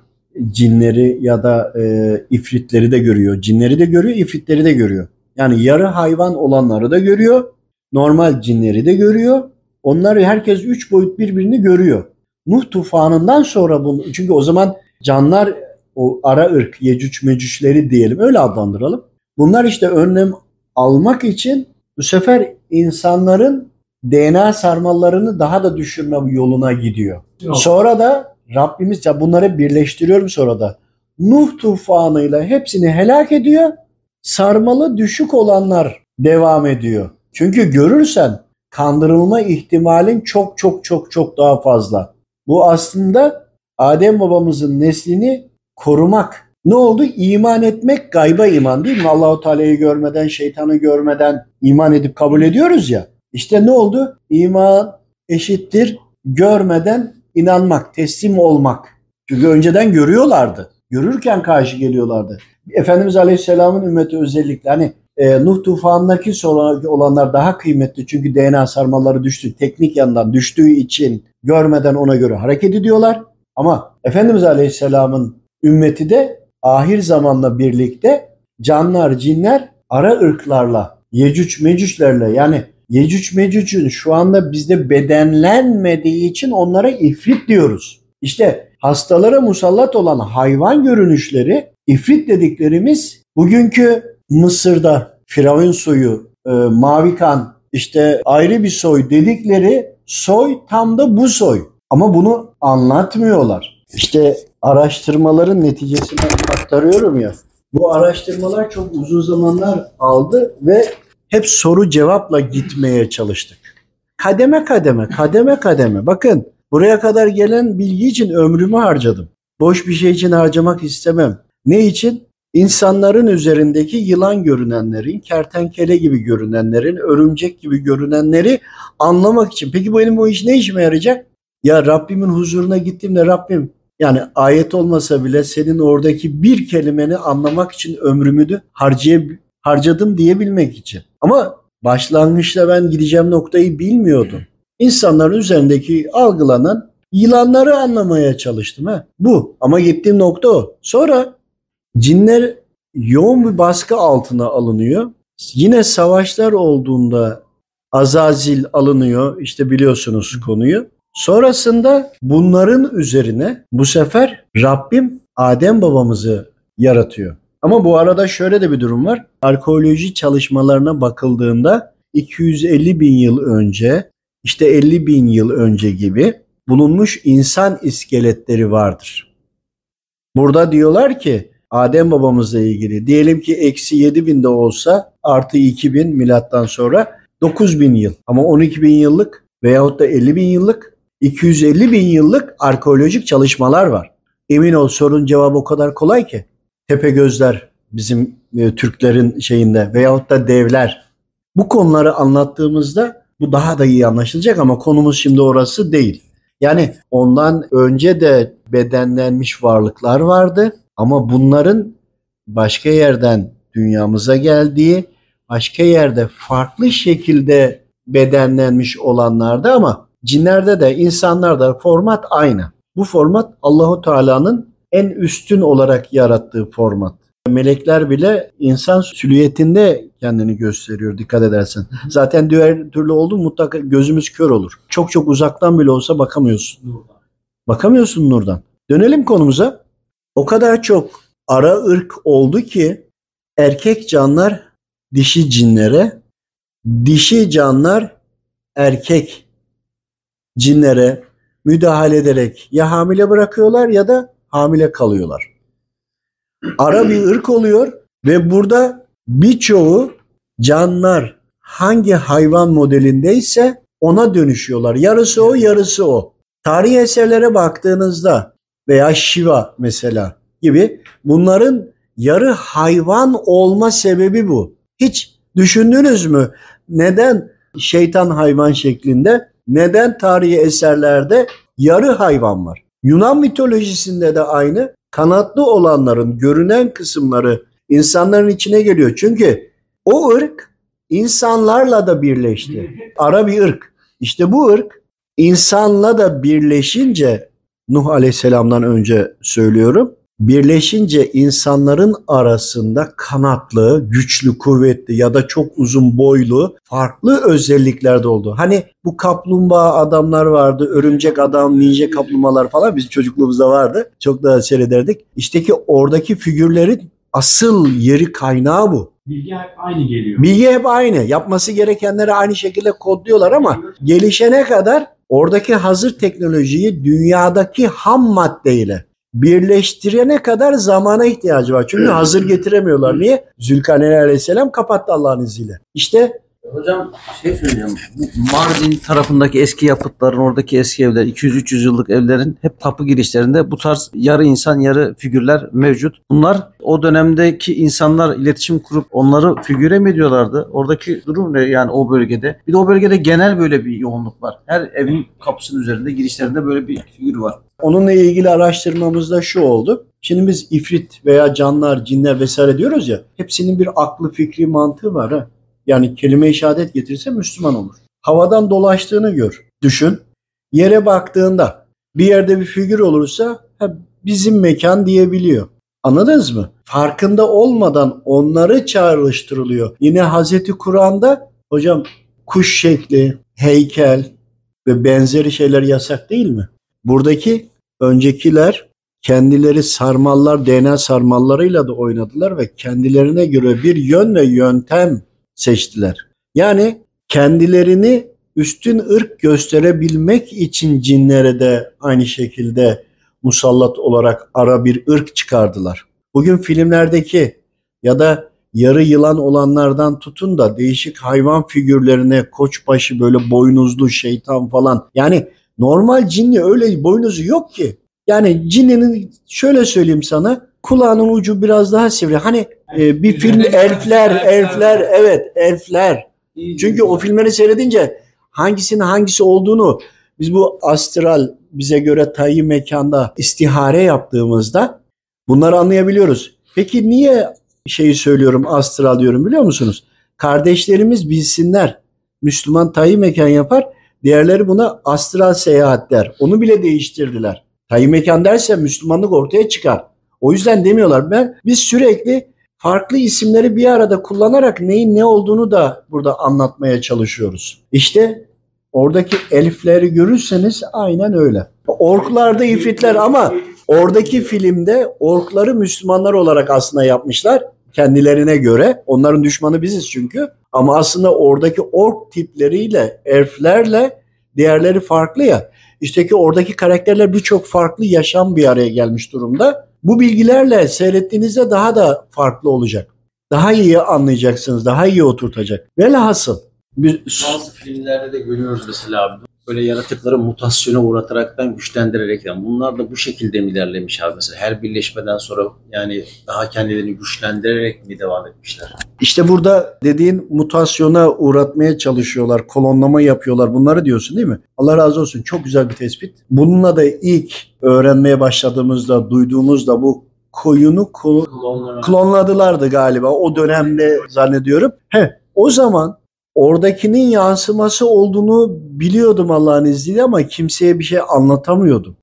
cinleri ya da e, ifritleri de görüyor. Cinleri de görüyor, ifritleri de görüyor. Yani yarı hayvan olanları da görüyor. Normal cinleri de görüyor. Onlar herkes üç boyut birbirini görüyor. Nuh tufanından sonra bunu çünkü o zaman canlar o ara ırk yecüc mecücleri diyelim öyle adlandıralım. Bunlar işte önlem almak için bu sefer insanların DNA sarmallarını daha da düşürme yoluna gidiyor. Sonra da Rabbimiz ya bunları birleştiriyorum sonra da Nuh tufanıyla hepsini helak ediyor. Sarmalı düşük olanlar devam ediyor. Çünkü görürsen kandırılma ihtimalin çok çok çok çok daha fazla. Bu aslında Adem babamızın neslini korumak. Ne oldu? İman etmek gayba iman değil mi? Allahu Teala'yı görmeden, şeytanı görmeden iman edip kabul ediyoruz ya. İşte ne oldu? İman eşittir görmeden inanmak, teslim olmak. Çünkü önceden görüyorlardı. Görürken karşı geliyorlardı. Efendimiz Aleyhisselam'ın ümmeti özellikle hani e, Nuh tufanındaki olanlar daha kıymetli çünkü DNA sarmaları düştü. Teknik yandan düştüğü için görmeden ona göre hareket ediyorlar. Ama Efendimiz Aleyhisselam'ın ümmeti de ahir zamanla birlikte canlar, cinler ara ırklarla, yecüc mecüclerle yani Yecüc Mecüc'ün şu anda bizde bedenlenmediği için onlara ifrit diyoruz. İşte hastalara musallat olan hayvan görünüşleri ifrit dediklerimiz bugünkü Mısır'da Firavun soyu, e, mavi kan, işte ayrı bir soy dedikleri soy tam da bu soy. Ama bunu anlatmıyorlar. İşte araştırmaların neticesini aktarıyorum ya. Bu araştırmalar çok uzun zamanlar aldı ve hep soru cevapla gitmeye çalıştık. Kademe kademe, kademe kademe. Bakın buraya kadar gelen bilgi için ömrümü harcadım. Boş bir şey için harcamak istemem. Ne için? İnsanların üzerindeki yılan görünenlerin, kertenkele gibi görünenlerin, örümcek gibi görünenleri anlamak için. Peki benim bu iş ne işime yarayacak? Ya Rabbimin huzuruna gittiğimde Rabbim yani ayet olmasa bile senin oradaki bir kelimeni anlamak için ömrümü de harcayab- harcadım diyebilmek için. Ama başlangıçta ben gideceğim noktayı bilmiyordum. İnsanların üzerindeki algılanan yılanları anlamaya çalıştım. Ha. Bu ama gittiğim nokta o. Sonra cinler yoğun bir baskı altına alınıyor. Yine savaşlar olduğunda Azazil alınıyor. İşte biliyorsunuz konuyu. Sonrasında bunların üzerine bu sefer Rabbim Adem babamızı yaratıyor. Ama bu arada şöyle de bir durum var. Arkeoloji çalışmalarına bakıldığında 250 bin yıl önce işte 50 bin yıl önce gibi bulunmuş insan iskeletleri vardır. Burada diyorlar ki Adem babamızla ilgili diyelim ki eksi 7 binde olsa artı 2000 milattan sonra 9 bin yıl ama 12 bin yıllık veyahut da 50 bin yıllık 250 bin yıllık arkeolojik çalışmalar var. Emin ol sorun cevabı o kadar kolay ki. Tepe gözler bizim e, Türklerin şeyinde veyahut da devler. Bu konuları anlattığımızda bu daha da iyi anlaşılacak ama konumuz şimdi orası değil. Yani ondan önce de bedenlenmiş varlıklar vardı ama bunların başka yerden dünyamıza geldiği, başka yerde farklı şekilde bedenlenmiş olanlardı ama cinlerde de insanlarda format aynı. Bu format Allahu Teala'nın en üstün olarak yarattığı format. Melekler bile insan süliyetinde kendini gösteriyor dikkat edersen. Zaten diğer türlü oldu mutlaka gözümüz kör olur. Çok çok uzaktan bile olsa bakamıyorsun. Bakamıyorsun nurdan. Dönelim konumuza. O kadar çok ara ırk oldu ki erkek canlar dişi cinlere, dişi canlar erkek cinlere müdahale ederek ya hamile bırakıyorlar ya da hamile kalıyorlar. Ara bir ırk oluyor ve burada birçoğu canlar hangi hayvan modelindeyse ona dönüşüyorlar. Yarısı o, yarısı o. Tarihi eserlere baktığınızda veya Shiva mesela gibi bunların yarı hayvan olma sebebi bu. Hiç düşündünüz mü? Neden şeytan hayvan şeklinde? Neden tarihi eserlerde yarı hayvan var? Yunan mitolojisinde de aynı. Kanatlı olanların görünen kısımları insanların içine geliyor. Çünkü o ırk insanlarla da birleşti. Ara bir ırk. İşte bu ırk insanla da birleşince Nuh Aleyhisselam'dan önce söylüyorum. Birleşince insanların arasında kanatlı, güçlü, kuvvetli ya da çok uzun boylu farklı özellikler de oldu. Hani bu kaplumbağa adamlar vardı, örümcek adam, ninja kaplumbağalar falan bizim çocukluğumuzda vardı. Çok da seyrederdik. İşte ki oradaki figürlerin asıl yeri kaynağı bu. Bilgi hep aynı geliyor. Bilgi hep aynı. Yapması gerekenleri aynı şekilde kodluyorlar ama gelişene kadar oradaki hazır teknolojiyi dünyadaki ham maddeyle birleştirene kadar zamana ihtiyacı var. Çünkü hazır getiremiyorlar. Niye? Zülkarneyn Aleyhisselam kapattı Allah'ın izniyle. İşte Hocam şey söyleyeceğim. Bu Mardin tarafındaki eski yapıtların, oradaki eski evler, 200-300 yıllık evlerin hep kapı girişlerinde bu tarz yarı insan yarı figürler mevcut. Bunlar o dönemdeki insanlar iletişim kurup onları figüre mi ediyorlardı? Oradaki durum ne yani o bölgede? Bir de o bölgede genel böyle bir yoğunluk var. Her evin kapısının üzerinde, girişlerinde böyle bir figür var. Onunla ilgili araştırmamızda şu oldu. Şimdi biz ifrit veya canlar, cinler vesaire diyoruz ya. Hepsinin bir aklı, fikri, mantığı var. Ha? Yani kelime-i şehadet getirse Müslüman olur. Havadan dolaştığını gör. Düşün. Yere baktığında bir yerde bir figür olursa bizim mekan diyebiliyor. Anladınız mı? Farkında olmadan onları çağrıştırılıyor. Yine Hazreti Kur'an'da hocam kuş şekli, heykel ve benzeri şeyler yasak değil mi? Buradaki öncekiler kendileri sarmallar, DNA sarmallarıyla da oynadılar ve kendilerine göre bir yön ve yöntem seçtiler. Yani kendilerini üstün ırk gösterebilmek için cinlere de aynı şekilde musallat olarak ara bir ırk çıkardılar. Bugün filmlerdeki ya da yarı yılan olanlardan tutun da değişik hayvan figürlerine koçbaşı böyle boynuzlu şeytan falan. Yani normal cinli öyle boynuzu yok ki. Yani cinnin şöyle söyleyeyim sana kulağının ucu biraz daha sivri. Hani e, bir film elfler, elfler evet elfler. Çünkü o filmleri seyredince hangisinin hangisi olduğunu biz bu astral bize göre tayyi mekanda istihare yaptığımızda bunları anlayabiliyoruz. Peki niye şeyi söylüyorum astral diyorum biliyor musunuz? Kardeşlerimiz bilsinler. Müslüman tayyi mekan yapar. Diğerleri buna astral seyahat der. Onu bile değiştirdiler. Tayyi mekan derse Müslümanlık ortaya çıkar. O yüzden demiyorlar. Ben biz sürekli farklı isimleri bir arada kullanarak neyin ne olduğunu da burada anlatmaya çalışıyoruz. İşte oradaki elfleri görürseniz aynen öyle. Orklarda ifritler ama oradaki filmde orkları Müslümanlar olarak aslında yapmışlar kendilerine göre. Onların düşmanı biziz çünkü. Ama aslında oradaki ork tipleriyle, elflerle diğerleri farklı ya. İşte ki oradaki karakterler birçok farklı yaşam bir araya gelmiş durumda. Bu bilgilerle seyrettiğinizde daha da farklı olacak. Daha iyi anlayacaksınız, daha iyi oturtacak. Velhasıl bir Bazı filmlerde de görüyoruz mesela. Böyle yaratıkları mutasyona uğrataraktan güçlendirerek yani bunlar da bu şekilde mi ilerlemiş abi mesela her birleşmeden sonra yani daha kendilerini güçlendirerek mi devam etmişler? İşte burada dediğin mutasyona uğratmaya çalışıyorlar, kolonlama yapıyorlar. Bunları diyorsun değil mi? Allah razı olsun. Çok güzel bir tespit. Bununla da ilk öğrenmeye başladığımızda, duyduğumuzda bu koyunu ko- Klonlara. klonladılardı galiba o dönemde zannediyorum. He, o zaman oradakinin yansıması olduğunu biliyordum Allah'ın izniyle ama kimseye bir şey anlatamıyordum.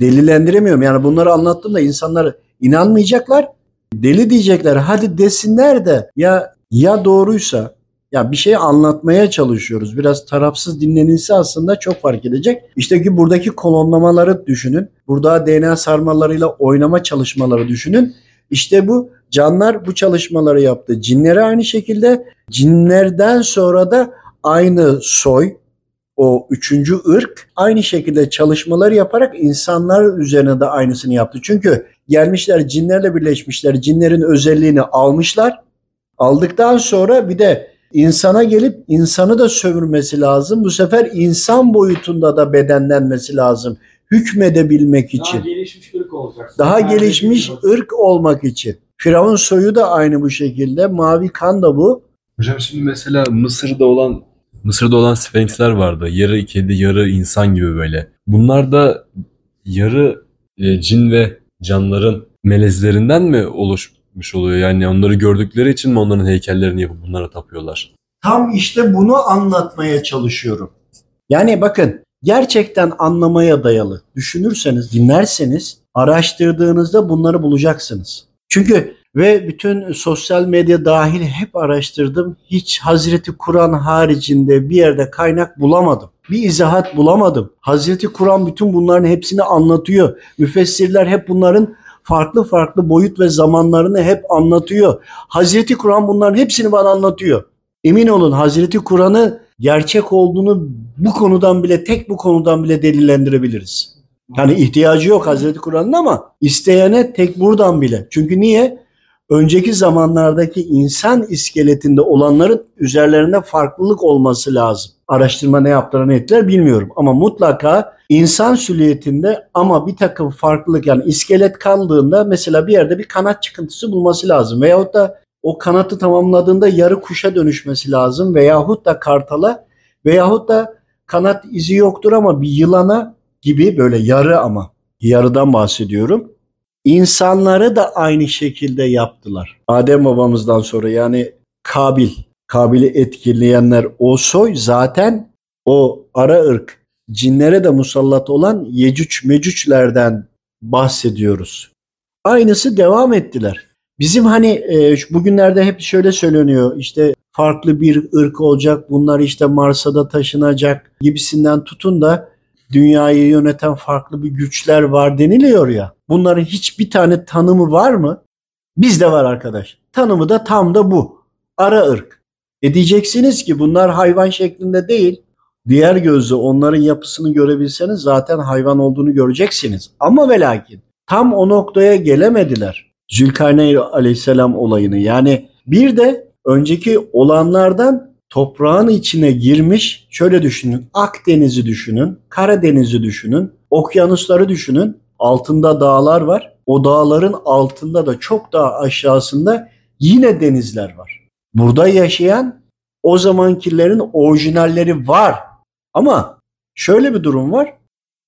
Delillendiremiyorum. Yani bunları anlattığımda insanlar inanmayacaklar. Deli diyecekler. Hadi desinler de ya ya doğruysa ya bir şey anlatmaya çalışıyoruz. Biraz tarafsız dinlenilse aslında çok fark edecek. İşte ki buradaki kolonlamaları düşünün. Burada DNA sarmalarıyla oynama çalışmaları düşünün. İşte bu canlar bu çalışmaları yaptı. Cinlere aynı şekilde cinlerden sonra da aynı soy o üçüncü ırk aynı şekilde çalışmalar yaparak insanlar üzerine de aynısını yaptı. Çünkü gelmişler cinlerle birleşmişler. Cinlerin özelliğini almışlar. Aldıktan sonra bir de insana gelip insanı da sömürmesi lazım. Bu sefer insan boyutunda da bedenlenmesi lazım. Hükmedebilmek için. Daha gelişmiş. Daha gelişmiş ırk olmak için. Firavun soyu da aynı bu şekilde. Mavi kan da bu. Hocam şimdi mesela Mısır'da olan Mısır'da olan Sphinx'ler vardı. Yarı kedi, yarı insan gibi böyle. Bunlar da yarı e, cin ve canların melezlerinden mi oluşmuş oluyor? Yani onları gördükleri için mi onların heykellerini yapıp bunlara tapıyorlar? Tam işte bunu anlatmaya çalışıyorum. Yani bakın gerçekten anlamaya dayalı. Düşünürseniz, dinlerseniz, araştırdığınızda bunları bulacaksınız. Çünkü ve bütün sosyal medya dahil hep araştırdım. Hiç Hazreti Kur'an haricinde bir yerde kaynak bulamadım. Bir izahat bulamadım. Hazreti Kur'an bütün bunların hepsini anlatıyor. Müfessirler hep bunların farklı farklı boyut ve zamanlarını hep anlatıyor. Hazreti Kur'an bunların hepsini bana anlatıyor. Emin olun Hazreti Kur'an'ı gerçek olduğunu bu konudan bile tek bu konudan bile delillendirebiliriz. Yani ihtiyacı yok Hazreti Kur'an'ın ama isteyene tek buradan bile. Çünkü niye? önceki zamanlardaki insan iskeletinde olanların üzerlerinde farklılık olması lazım. Araştırma ne yaptılar ne ettiler bilmiyorum ama mutlaka insan süliyetinde ama bir takım farklılık yani iskelet kaldığında mesela bir yerde bir kanat çıkıntısı bulması lazım veyahut da o kanatı tamamladığında yarı kuşa dönüşmesi lazım veyahut da kartala veyahut da kanat izi yoktur ama bir yılana gibi böyle yarı ama yarıdan bahsediyorum. İnsanları da aynı şekilde yaptılar. Adem babamızdan sonra yani Kabil, Kabil'i etkileyenler o soy zaten o ara ırk cinlere de musallat olan Yecüc Mecüclerden bahsediyoruz. Aynısı devam ettiler. Bizim hani e, bugünlerde hep şöyle söyleniyor işte farklı bir ırk olacak bunlar işte Mars'a da taşınacak gibisinden tutun da dünyayı yöneten farklı bir güçler var deniliyor ya. Bunların hiçbir tane tanımı var mı? Bizde var arkadaş. Tanımı da tam da bu. Ara ırk. E diyeceksiniz ki bunlar hayvan şeklinde değil. Diğer gözle onların yapısını görebilseniz zaten hayvan olduğunu göreceksiniz. Ama ve lakin tam o noktaya gelemediler. Zülkarneyn aleyhisselam olayını. Yani bir de önceki olanlardan toprağın içine girmiş şöyle düşünün. Akdeniz'i düşünün, Karadeniz'i düşünün, okyanusları düşünün. Altında dağlar var. O dağların altında da çok daha aşağısında yine denizler var. Burada yaşayan o zamankilerin orijinalleri var. Ama şöyle bir durum var.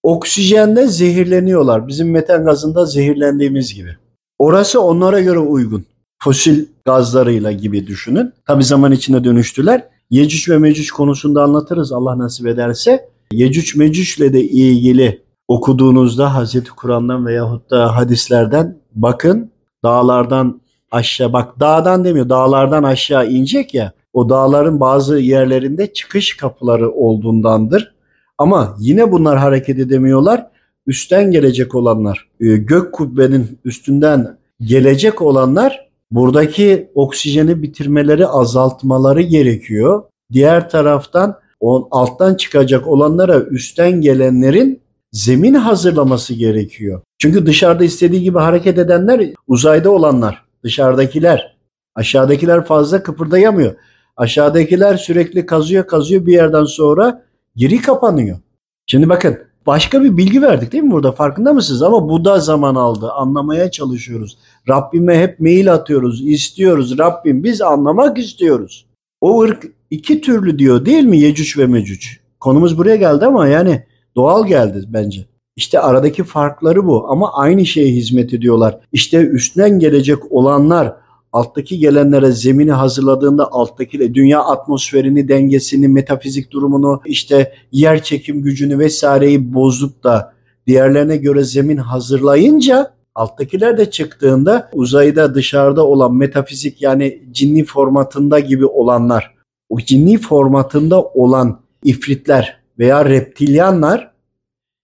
Oksijende zehirleniyorlar. Bizim metan gazında zehirlendiğimiz gibi. Orası onlara göre uygun. Fosil gazlarıyla gibi düşünün. Tabi zaman içinde dönüştüler. Yecüc ve Mecüc konusunda anlatırız Allah nasip ederse. Yecüc Mecüc'le de ilgili okuduğunuzda Hazreti Kur'an'dan veyahut da hadislerden bakın dağlardan aşağı bak dağdan demiyor dağlardan aşağı inecek ya o dağların bazı yerlerinde çıkış kapıları olduğundandır. Ama yine bunlar hareket edemiyorlar. Üstten gelecek olanlar, e, gök kubbenin üstünden gelecek olanlar buradaki oksijeni bitirmeleri, azaltmaları gerekiyor. Diğer taraftan o alttan çıkacak olanlara üstten gelenlerin zemin hazırlaması gerekiyor. Çünkü dışarıda istediği gibi hareket edenler uzayda olanlar, dışarıdakiler. Aşağıdakiler fazla kıpırdayamıyor. Aşağıdakiler sürekli kazıyor kazıyor bir yerden sonra geri kapanıyor. Şimdi bakın başka bir bilgi verdik değil mi burada farkında mısınız? Ama bu da zaman aldı. Anlamaya çalışıyoruz. Rabbime hep mail atıyoruz, istiyoruz. Rabbim biz anlamak istiyoruz. O ırk iki türlü diyor değil mi Yecüc ve Mecüc? Konumuz buraya geldi ama yani doğal geldi bence. İşte aradaki farkları bu ama aynı şeye hizmet ediyorlar. İşte üstten gelecek olanlar alttaki gelenlere zemini hazırladığında alttaki dünya atmosferini, dengesini, metafizik durumunu, işte yer çekim gücünü vesaireyi bozup da diğerlerine göre zemin hazırlayınca alttakiler de çıktığında uzayda dışarıda olan metafizik yani cinni formatında gibi olanlar, o cinni formatında olan ifritler veya reptilyanlar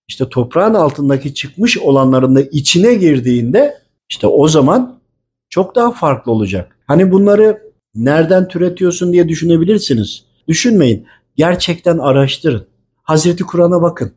işte toprağın altındaki çıkmış olanların da içine girdiğinde işte o zaman çok daha farklı olacak. Hani bunları nereden türetiyorsun diye düşünebilirsiniz. Düşünmeyin. Gerçekten araştırın. Hazreti Kur'an'a bakın.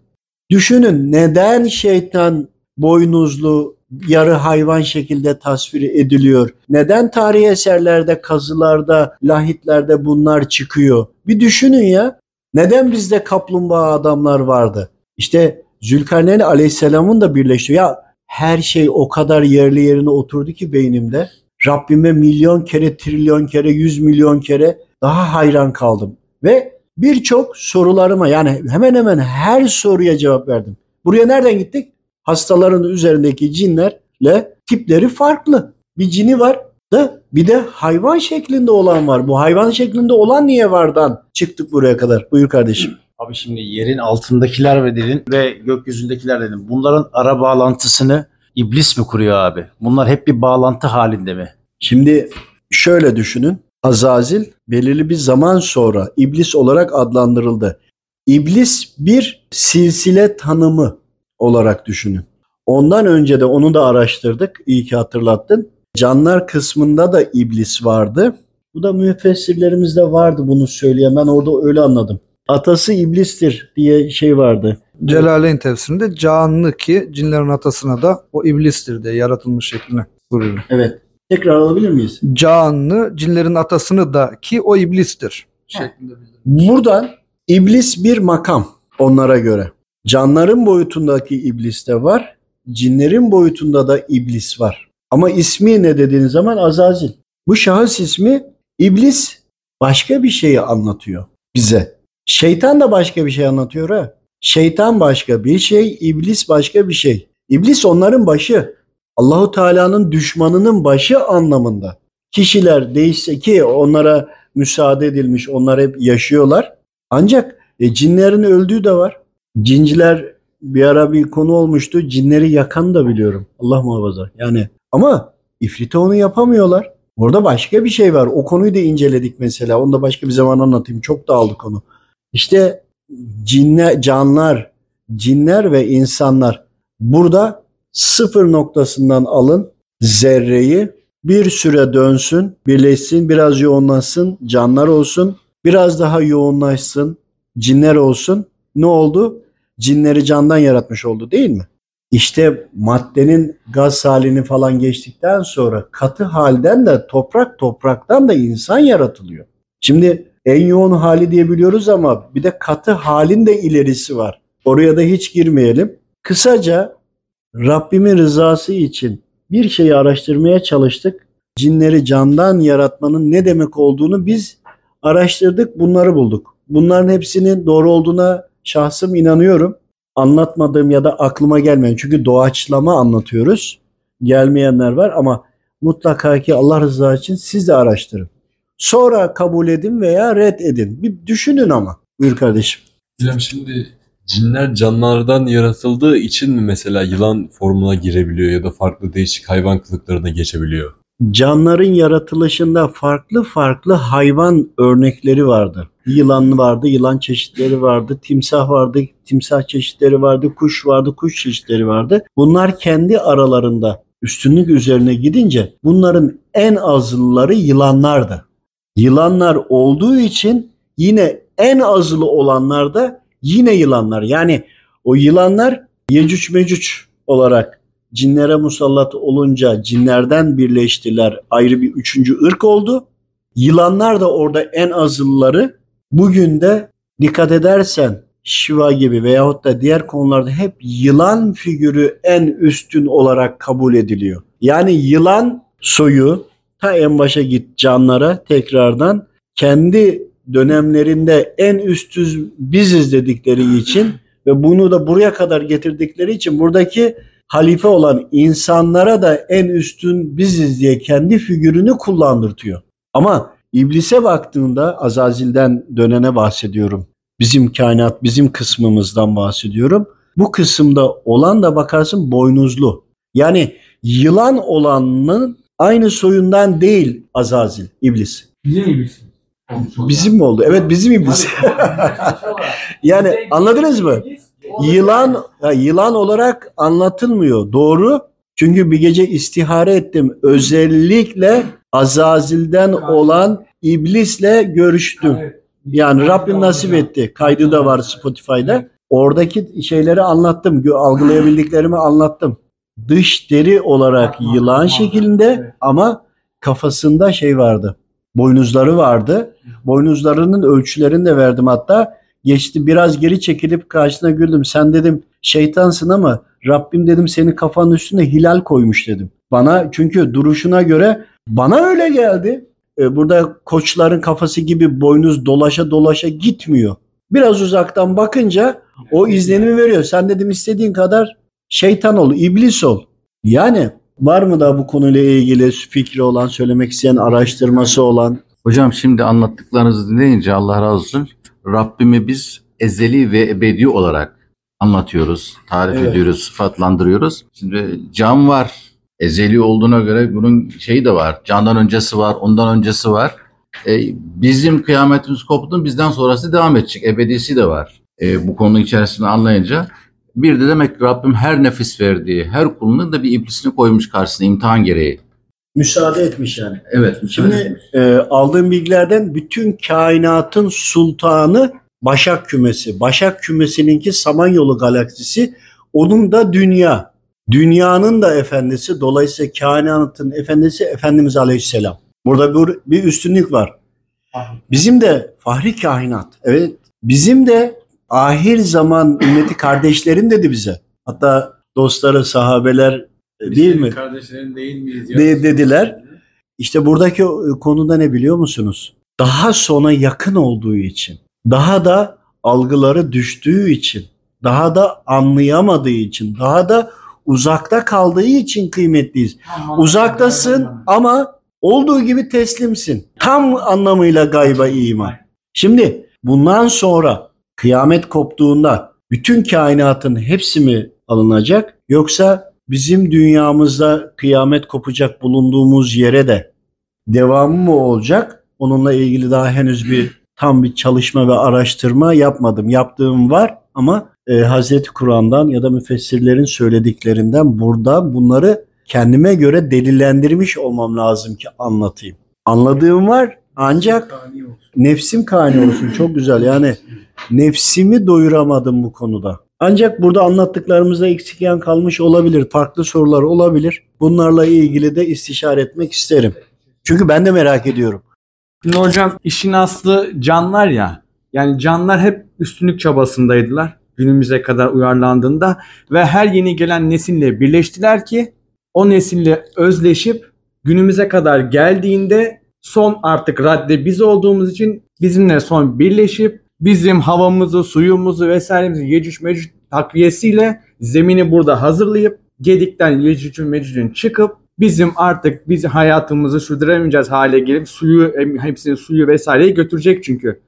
Düşünün neden şeytan boynuzlu yarı hayvan şekilde tasvir ediliyor? Neden tarihi eserlerde, kazılarda, lahitlerde bunlar çıkıyor? Bir düşünün ya. Neden bizde kaplumbağa adamlar vardı? İşte Zülkarneyn Aleyhisselam'ın da birleşiyor. Ya her şey o kadar yerli yerine oturdu ki beynimde. Rabbime milyon kere, trilyon kere, yüz milyon kere daha hayran kaldım. Ve birçok sorularıma yani hemen hemen her soruya cevap verdim. Buraya nereden gittik? Hastaların üzerindeki cinlerle tipleri farklı. Bir cini var da bir de hayvan şeklinde olan var. Bu hayvan şeklinde olan niye vardan çıktık buraya kadar? Buyur kardeşim. Abi şimdi yerin altındakiler ve dedin ve gökyüzündekiler dedin. Bunların ara bağlantısını iblis mi kuruyor abi? Bunlar hep bir bağlantı halinde mi? Şimdi şöyle düşünün. Azazil belirli bir zaman sonra iblis olarak adlandırıldı. İblis bir silsile tanımı olarak düşünün. Ondan önce de onu da araştırdık. İyi ki hatırlattın. Canlar kısmında da iblis vardı. Bu da müfessirlerimizde vardı bunu söyleyen. Ben orada öyle anladım. Atası iblistir diye şey vardı. Celaleyn tefsirinde canlı ki cinlerin atasına da o iblistir diye yaratılmış şekline vuruyor. Evet. Tekrar alabilir miyiz? Can'ı, cinlerin atasını da ki o iblistir. Şeklinde Buradan iblis bir makam onlara göre. Canların boyutundaki iblis de var. Cinlerin boyutunda da iblis var. Ama ismi ne dediğiniz zaman Azazil. Bu şahıs ismi iblis başka bir şeyi anlatıyor bize. Şeytan da başka bir şey anlatıyor ha. Şeytan başka bir şey, iblis başka bir şey. İblis onların başı. Allahu Teala'nın düşmanının başı anlamında. Kişiler değişse ki onlara müsaade edilmiş, onlar hep yaşıyorlar. Ancak e, cinlerin öldüğü de var. Cinciler bir ara bir konu olmuştu. Cinleri yakan da biliyorum. Allah muhafaza. Yani ama ifrite onu yapamıyorlar. Orada başka bir şey var. O konuyu da inceledik mesela. Onu da başka bir zaman anlatayım. Çok dağıldı konu. İşte cinler, canlar, cinler ve insanlar burada sıfır noktasından alın zerreyi bir süre dönsün, birleşsin, biraz yoğunlaşsın, canlar olsun, biraz daha yoğunlaşsın, cinler olsun. Ne oldu? Cinleri candan yaratmış oldu değil mi? İşte maddenin gaz halini falan geçtikten sonra katı halden de toprak, topraktan da insan yaratılıyor. Şimdi en yoğun hali diye biliyoruz ama bir de katı halin de ilerisi var. Oraya da hiç girmeyelim. Kısaca Rabbimin rızası için bir şeyi araştırmaya çalıştık. Cinleri candan yaratmanın ne demek olduğunu biz araştırdık, bunları bulduk. Bunların hepsinin doğru olduğuna şahsım inanıyorum. Anlatmadığım ya da aklıma gelmeyen çünkü doğaçlama anlatıyoruz. Gelmeyenler var ama mutlaka ki Allah rızası için siz de araştırın. Sonra kabul edin veya red edin. Bir düşünün ama. Buyur kardeşim. Hocam şimdi cinler canlardan yaratıldığı için mi mesela yılan formuna girebiliyor ya da farklı değişik hayvan kılıklarına geçebiliyor? Canların yaratılışında farklı farklı hayvan örnekleri vardı. Yılan vardı, yılan çeşitleri vardı, timsah vardı, timsah çeşitleri vardı, kuş vardı, kuş çeşitleri vardı. Bunlar kendi aralarında üstünlük üzerine gidince bunların en azılıları yılanlardı. Yılanlar olduğu için yine en azılı olanlar da yine yılanlar. Yani o yılanlar Yecüc Mecüc olarak cinlere musallat olunca cinlerden birleştiler. Ayrı bir üçüncü ırk oldu. Yılanlar da orada en azılları. Bugün de dikkat edersen Şiva gibi veyahut da diğer konularda hep yılan figürü en üstün olarak kabul ediliyor. Yani yılan soyu ta en başa git canlara tekrardan kendi dönemlerinde en üstüz biziz dedikleri için ve bunu da buraya kadar getirdikleri için buradaki halife olan insanlara da en üstün biziz diye kendi figürünü kullandırtıyor. Ama iblise baktığında Azazil'den dönene bahsediyorum. Bizim kainat, bizim kısmımızdan bahsediyorum. Bu kısımda olan da bakarsın boynuzlu. Yani yılan olanın aynı soyundan değil Azazil, iblis. Bizim iblis. Bizim mi oldu? Evet bizim iblis. yani anladınız mı? Yılan ya yılan olarak anlatılmıyor. Doğru. Çünkü bir gece istihare ettim. Özellikle Azazil'den olan iblisle görüştüm. Yani Rabbim nasip etti. Kaydı da var Spotify'da. Oradaki şeyleri anlattım. Algılayabildiklerimi anlattım. Dış deri olarak yılan şeklinde ama kafasında şey vardı. Boynuzları vardı. Boynuzlarının ölçülerini de verdim hatta. Geçti biraz geri çekilip karşısına güldüm. Sen dedim şeytansın ama Rabbim dedim senin kafanın üstüne hilal koymuş dedim. Bana çünkü duruşuna göre bana öyle geldi. Ee, burada koçların kafası gibi boynuz dolaşa dolaşa gitmiyor. Biraz uzaktan bakınca o izlenimi veriyor. Sen dedim istediğin kadar şeytan ol, iblis ol. Yani var mı da bu konuyla ilgili fikri olan, söylemek isteyen, araştırması olan? Hocam şimdi anlattıklarınızı dinleyince Allah razı olsun. Rabbimi biz ezeli ve ebedi olarak anlatıyoruz, tarif Evet. ediyoruz, sıfatlandırıyoruz. Şimdi can var. Ezeli olduğuna göre bunun şeyi de var. Candan öncesi var, ondan öncesi var. E, bizim kıyametimiz koptu, bizden sonrası devam edecek. Ebedisi de var. E, bu konu içerisinde anlayınca bir de demek ki Rabbim her nefis verdiği, her kulunun da bir iblisini koymuş karşısına imtihan gereği. Müsaade etmiş yani. Evet. Şimdi e, aldığım bilgilerden bütün kainatın sultanı Başak kümesi. Başak kümesininki Samanyolu galaksisi. Onun da dünya. Dünyanın da efendisi, dolayısıyla kainatın efendisi Efendimiz Aleyhisselam. Burada bir, bir üstünlük var. Bizim de fahri kainat. Evet. Bizim de ahir zaman ümmeti kardeşlerim dedi bize. Hatta dostları, sahabeler e, değil mi? Kardeşlerin değil miyiz De- dediler. İşte buradaki o- konuda ne biliyor musunuz? Daha sona yakın olduğu için, daha da algıları düştüğü için, daha da anlayamadığı için, daha da uzakta kaldığı için kıymetliyiz. Uzaktasın ama olduğu gibi teslimsin. Tam anlamıyla gayba iman. Şimdi bundan sonra kıyamet koptuğunda bütün kainatın hepsi mi alınacak yoksa bizim dünyamızda kıyamet kopacak bulunduğumuz yere de devamı mı olacak? Onunla ilgili daha henüz bir tam bir çalışma ve araştırma yapmadım. Yaptığım var ama e, Hazreti Kur'an'dan ya da müfessirlerin söylediklerinden burada bunları kendime göre delillendirmiş olmam lazım ki anlatayım. Anladığım var ancak nefsim kani olsun çok güzel yani nefsimi doyuramadım bu konuda. Ancak burada anlattıklarımızda eksik yan kalmış olabilir. Farklı sorular olabilir. Bunlarla ilgili de istişare etmek isterim. Çünkü ben de merak ediyorum. Şimdi hocam işin aslı canlar ya. Yani canlar hep üstünlük çabasındaydılar günümüze kadar uyarlandığında ve her yeni gelen nesille birleştiler ki o nesille özleşip günümüze kadar geldiğinde son artık radde biz olduğumuz için bizimle son birleşip bizim havamızı, suyumuzu vesairemizi Yecüc Mecüc takviyesiyle zemini burada hazırlayıp Gedik'ten Yecüc'ün Mecüc'ün çıkıp bizim artık biz hayatımızı sürdüremeyeceğiz hale gelip suyu hepsini suyu vesaireyi götürecek çünkü.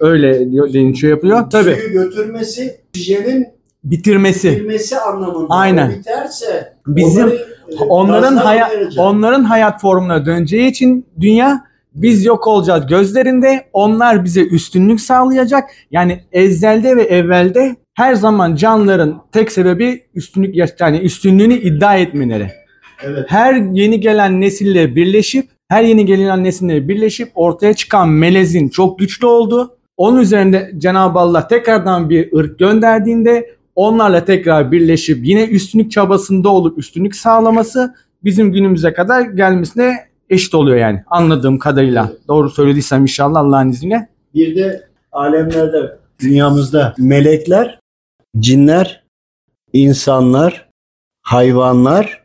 Öyle diyor- şey yapıyor. Tabii Suyu götürmesi, oksijenin bitirmesi. bitirmesi anlamında. Aynen. O biterse Bizim- onları, e, Onların hayat onların hayat formuna döneceği için dünya biz yok olacağız gözlerinde. Onlar bize üstünlük sağlayacak. Yani ezelde ve evvelde her zaman canların tek sebebi üstünlük yani üstünlüğünü iddia etmeleri. Evet. her yeni gelen nesille birleşip her yeni gelen nesille birleşip ortaya çıkan melezin çok güçlü oldu. Onun üzerinde Cenab-ı Allah tekrardan bir ırk gönderdiğinde onlarla tekrar birleşip yine üstünlük çabasında olup üstünlük sağlaması bizim günümüze kadar gelmesine eşit oluyor yani anladığım kadarıyla. Doğru söylediysem inşallah Allah'ın izniyle. Bir de alemlerde, dünyamızda melekler, cinler, insanlar, hayvanlar,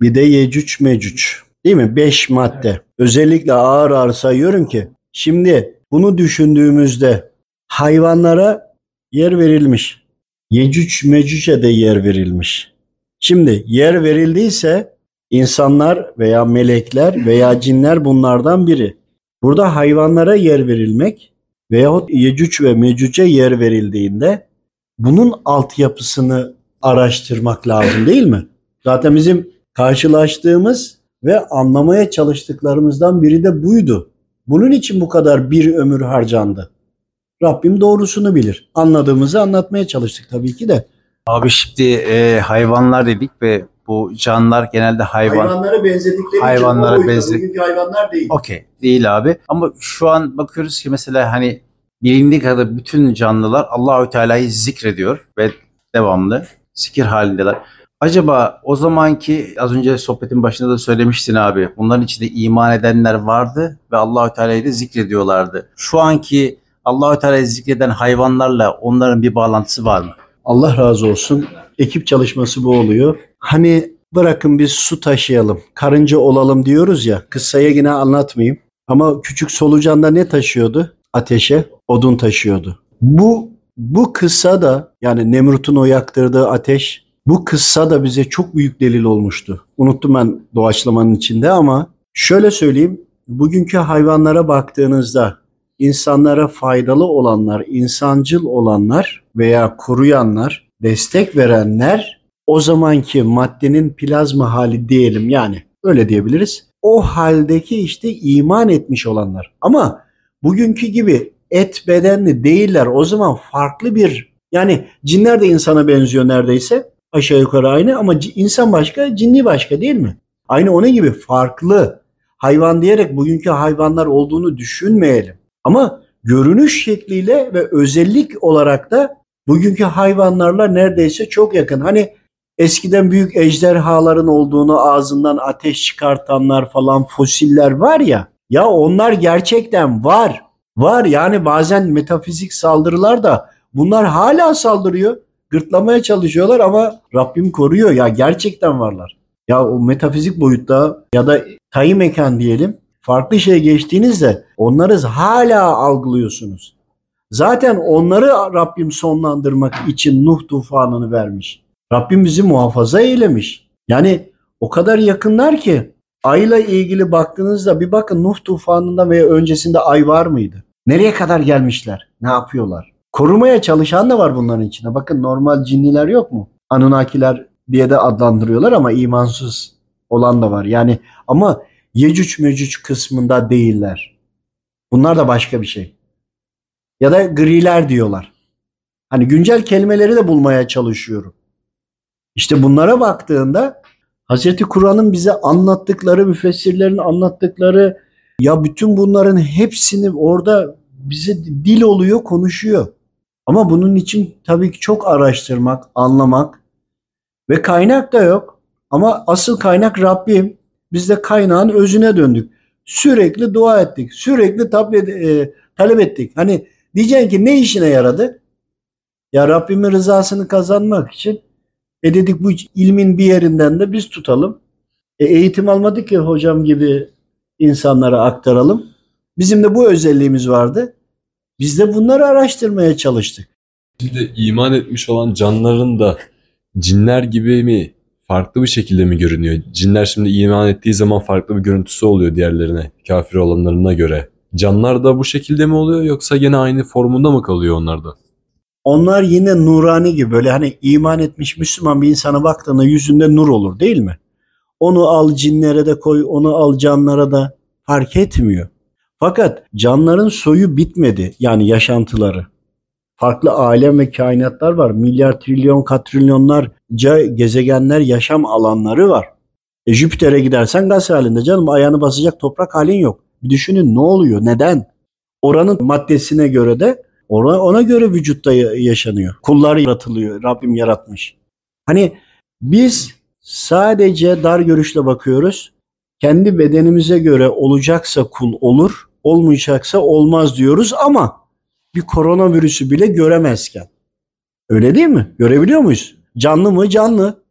bir de yecüc mecüc. Değil mi? Beş madde. Özellikle ağır ağır sayıyorum ki. Şimdi bunu düşündüğümüzde hayvanlara yer verilmiş. Yecüc mecüce de yer verilmiş. Şimdi yer verildiyse insanlar veya melekler veya cinler bunlardan biri. Burada hayvanlara yer verilmek veyahut Yecüc ve Mecüc'e yer verildiğinde bunun altyapısını araştırmak lazım değil mi? Zaten bizim karşılaştığımız ve anlamaya çalıştıklarımızdan biri de buydu. Bunun için bu kadar bir ömür harcandı. Rabbim doğrusunu bilir. Anladığımızı anlatmaya çalıştık tabii ki de. Abi şimdi e, hayvanlar dedik ve bu canlılar genelde hayvan. Hayvanlara benzedikleri Hayvanlara için o boyutta. benze- Bugünkü hayvanlar değil. Okey değil abi. Ama şu an bakıyoruz ki mesela hani bilindiği kadar bütün canlılar Allahü Teala'yı zikrediyor ve devamlı zikir halindeler. Acaba o zamanki az önce sohbetin başında da söylemiştin abi. Bunların içinde iman edenler vardı ve Allahü Teala'yı da zikrediyorlardı. Şu anki Allahü Teala'yı zikreden hayvanlarla onların bir bağlantısı var mı? Allah razı olsun. Ekip çalışması bu oluyor. Hani bırakın biz su taşıyalım, karınca olalım diyoruz ya. Kıssaya yine anlatmayayım. Ama küçük solucanda ne taşıyordu? Ateşe odun taşıyordu. Bu bu kıssa da yani Nemrut'un o yaktırdığı ateş bu kıssa da bize çok büyük delil olmuştu. Unuttum ben doğaçlamanın içinde ama şöyle söyleyeyim. Bugünkü hayvanlara baktığınızda insanlara faydalı olanlar, insancıl olanlar veya koruyanlar, destek verenler o zamanki maddenin plazma hali diyelim yani öyle diyebiliriz. O haldeki işte iman etmiş olanlar. Ama bugünkü gibi et bedenli değiller. O zaman farklı bir yani cinler de insana benziyor neredeyse. Aşağı yukarı aynı ama insan başka, cinli başka değil mi? Aynı onun gibi farklı. Hayvan diyerek bugünkü hayvanlar olduğunu düşünmeyelim. Ama görünüş şekliyle ve özellik olarak da bugünkü hayvanlarla neredeyse çok yakın. Hani eskiden büyük ejderhaların olduğunu ağzından ateş çıkartanlar falan fosiller var ya. Ya onlar gerçekten var. Var yani bazen metafizik saldırılar da bunlar hala saldırıyor. Gırtlamaya çalışıyorlar ama Rabbim koruyor ya gerçekten varlar. Ya o metafizik boyutta ya da tayı mekan diyelim farklı şey geçtiğinizde onları hala algılıyorsunuz. Zaten onları Rabbim sonlandırmak için Nuh tufanını vermiş. Rabbim bizi muhafaza eylemiş. Yani o kadar yakınlar ki ayla ilgili baktığınızda bir bakın Nuh tufanında veya öncesinde ay var mıydı? Nereye kadar gelmişler? Ne yapıyorlar? Korumaya çalışan da var bunların içinde. Bakın normal cinniler yok mu? Anunnakiler diye de adlandırıyorlar ama imansız olan da var. Yani ama Yecüc Mecüc kısmında değiller. Bunlar da başka bir şey. Ya da griler diyorlar. Hani güncel kelimeleri de bulmaya çalışıyorum. İşte bunlara baktığında Hazreti Kur'an'ın bize anlattıkları, müfessirlerin anlattıkları ya bütün bunların hepsini orada bize dil oluyor, konuşuyor. Ama bunun için tabii ki çok araştırmak, anlamak ve kaynak da yok. Ama asıl kaynak Rabbim. Biz de kaynağın özüne döndük. Sürekli dua ettik. Sürekli talep, e, talep ettik. Hani diyeceksin ki ne işine yaradı? Ya Rabbimin rızasını kazanmak için e dedik bu ilmin bir yerinden de biz tutalım. E eğitim almadık ki hocam gibi insanlara aktaralım. Bizim de bu özelliğimiz vardı. Biz de bunları araştırmaya çalıştık. Şimdi iman etmiş olan canlıların da cinler gibi mi farklı bir şekilde mi görünüyor? Cinler şimdi iman ettiği zaman farklı bir görüntüsü oluyor diğerlerine, kafir olanlarına göre. Canlar da bu şekilde mi oluyor yoksa gene aynı formunda mı kalıyor onlar da? Onlar yine nurani gibi böyle hani iman etmiş Müslüman bir insana baktığında yüzünde nur olur değil mi? Onu al cinlere de koy, onu al canlara da fark etmiyor. Fakat canların soyu bitmedi yani yaşantıları. Farklı alem ve kainatlar var. Milyar, trilyon, katrilyonlarca gezegenler, yaşam alanları var. E Jüpiter'e gidersen gaz halinde canım ayağını basacak toprak halin yok. Bir düşünün ne oluyor, neden? Oranın maddesine göre de ona, ona göre vücutta ya- yaşanıyor. Kullar yaratılıyor, Rabbim yaratmış. Hani biz sadece dar görüşle bakıyoruz. Kendi bedenimize göre olacaksa kul olur, olmayacaksa olmaz diyoruz ama bir koronavirüsü bile göremezken. Öyle değil mi? Görebiliyor muyuz? Canlı mı? Canlı.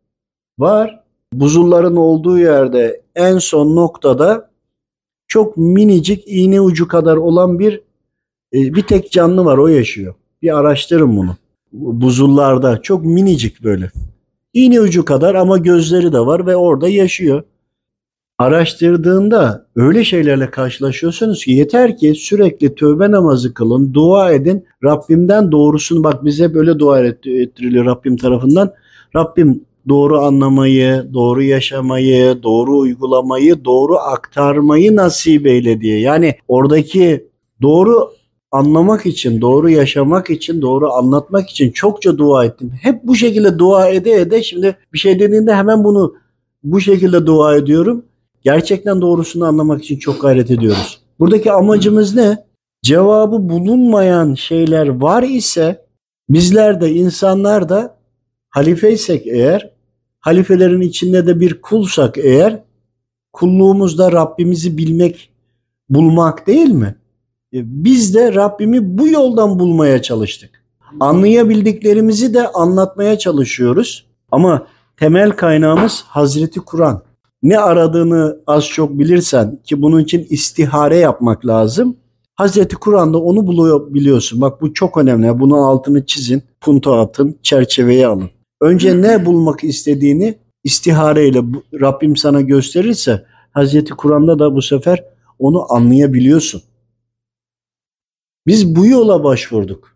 Var. Buzulların olduğu yerde en son noktada çok minicik iğne ucu kadar olan bir e, bir tek canlı var o yaşıyor. Bir araştırın bunu. Buzullarda çok minicik böyle. İğne ucu kadar ama gözleri de var ve orada yaşıyor. Araştırdığında öyle şeylerle karşılaşıyorsunuz ki yeter ki sürekli tövbe namazı kılın, dua edin. Rabbimden doğrusunu bak bize böyle dua et- ettiriliyor Rabbim tarafından. Rabbim doğru anlamayı, doğru yaşamayı, doğru uygulamayı, doğru aktarmayı nasip eyle diye. Yani oradaki doğru anlamak için, doğru yaşamak için, doğru anlatmak için çokça dua ettim. Hep bu şekilde dua ede ede şimdi bir şey dediğinde hemen bunu bu şekilde dua ediyorum. Gerçekten doğrusunu anlamak için çok gayret ediyoruz. Buradaki amacımız ne? Cevabı bulunmayan şeyler var ise bizler de insanlar da halifeysek eğer, halifelerin içinde de bir kulsak eğer, kulluğumuzda Rabbimizi bilmek, bulmak değil mi? E, Biz de Rabbimi bu yoldan bulmaya çalıştık. Anlayabildiklerimizi de anlatmaya çalışıyoruz. Ama temel kaynağımız Hazreti Kur'an. Ne aradığını az çok bilirsen ki bunun için istihare yapmak lazım. Hazreti Kur'an'da onu buluyor, biliyorsun. Bak bu çok önemli. Bunun altını çizin, punto atın, çerçeveye alın. Önce ne bulmak istediğini istihareyle Rabbim sana gösterirse Hazreti Kur'an'da da bu sefer onu anlayabiliyorsun. Biz bu yola başvurduk.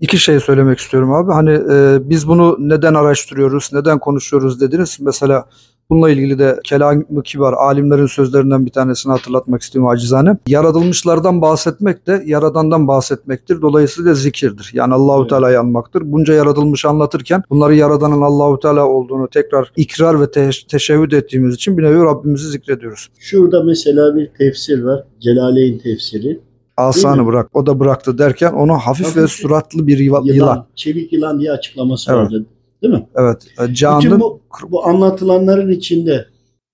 İki şey söylemek istiyorum abi. Hani e, biz bunu neden araştırıyoruz, neden konuşuyoruz dediniz. Mesela bununla ilgili de kelam-ı kibar alimlerin sözlerinden bir tanesini hatırlatmak istiyorum acizane. Yaratılmışlardan bahsetmek de yaradandan bahsetmektir. Dolayısıyla zikirdir. Yani Allahu Evet. Teala'yı anmaktır. Bunca yaratılmış anlatırken bunları yaradanın Allahu Teala olduğunu tekrar ikrar ve te- teşehhüd ettiğimiz için bir nevi Rabbimizi zikrediyoruz. Şurada mesela bir tefsir var. Celaleyn tefsiri. Asanı bırak, o da bıraktı derken onu hafif ve Hafif suratlı bir yıla- Yılan, yılan. çelik yılan diye açıklaması Evet. vardı. Değil mi? Evet. e, Bütün Can'ın bu, bu anlatılanların içinde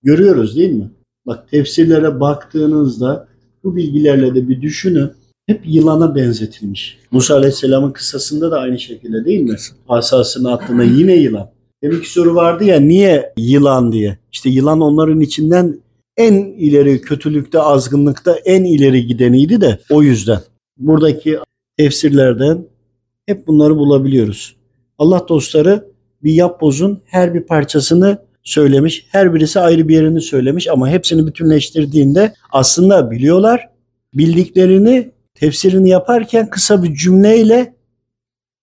görüyoruz değil mi? Bak tefsirlere baktığınızda bu bilgilerle de bir düşünün. Hep yılana benzetilmiş. Musa Aleyhisselam'ın kıssasında da aynı şekilde değil mi? Asasını attığında yine yılan. Demek ki soru vardı ya niye yılan diye. İşte yılan onların içinden en ileri kötülükte, azgınlıkta en ileri gideniydi de o yüzden. Buradaki tefsirlerden hep bunları bulabiliyoruz. Allah dostları bir yapbozun her bir parçasını söylemiş. Her birisi ayrı bir yerini söylemiş ama hepsini bütünleştirdiğinde aslında biliyorlar. Bildiklerini tefsirini yaparken kısa bir cümleyle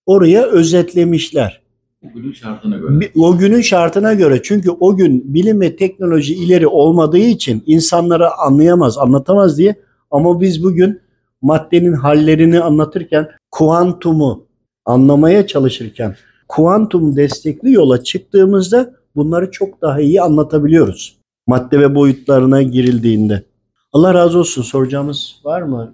oraya özetlemişler. Bugünün şartına göre. O günün şartına göre çünkü o gün bilim ve teknoloji ileri olmadığı için insanlara anlayamaz, anlatamaz diye ama biz bugün maddenin hallerini anlatırken kuantumu anlamaya çalışırken kuantum destekli yola çıktığımızda bunları çok daha iyi anlatabiliyoruz. Madde ve boyutlarına girildiğinde. Allah razı olsun. Soracağımız var mı?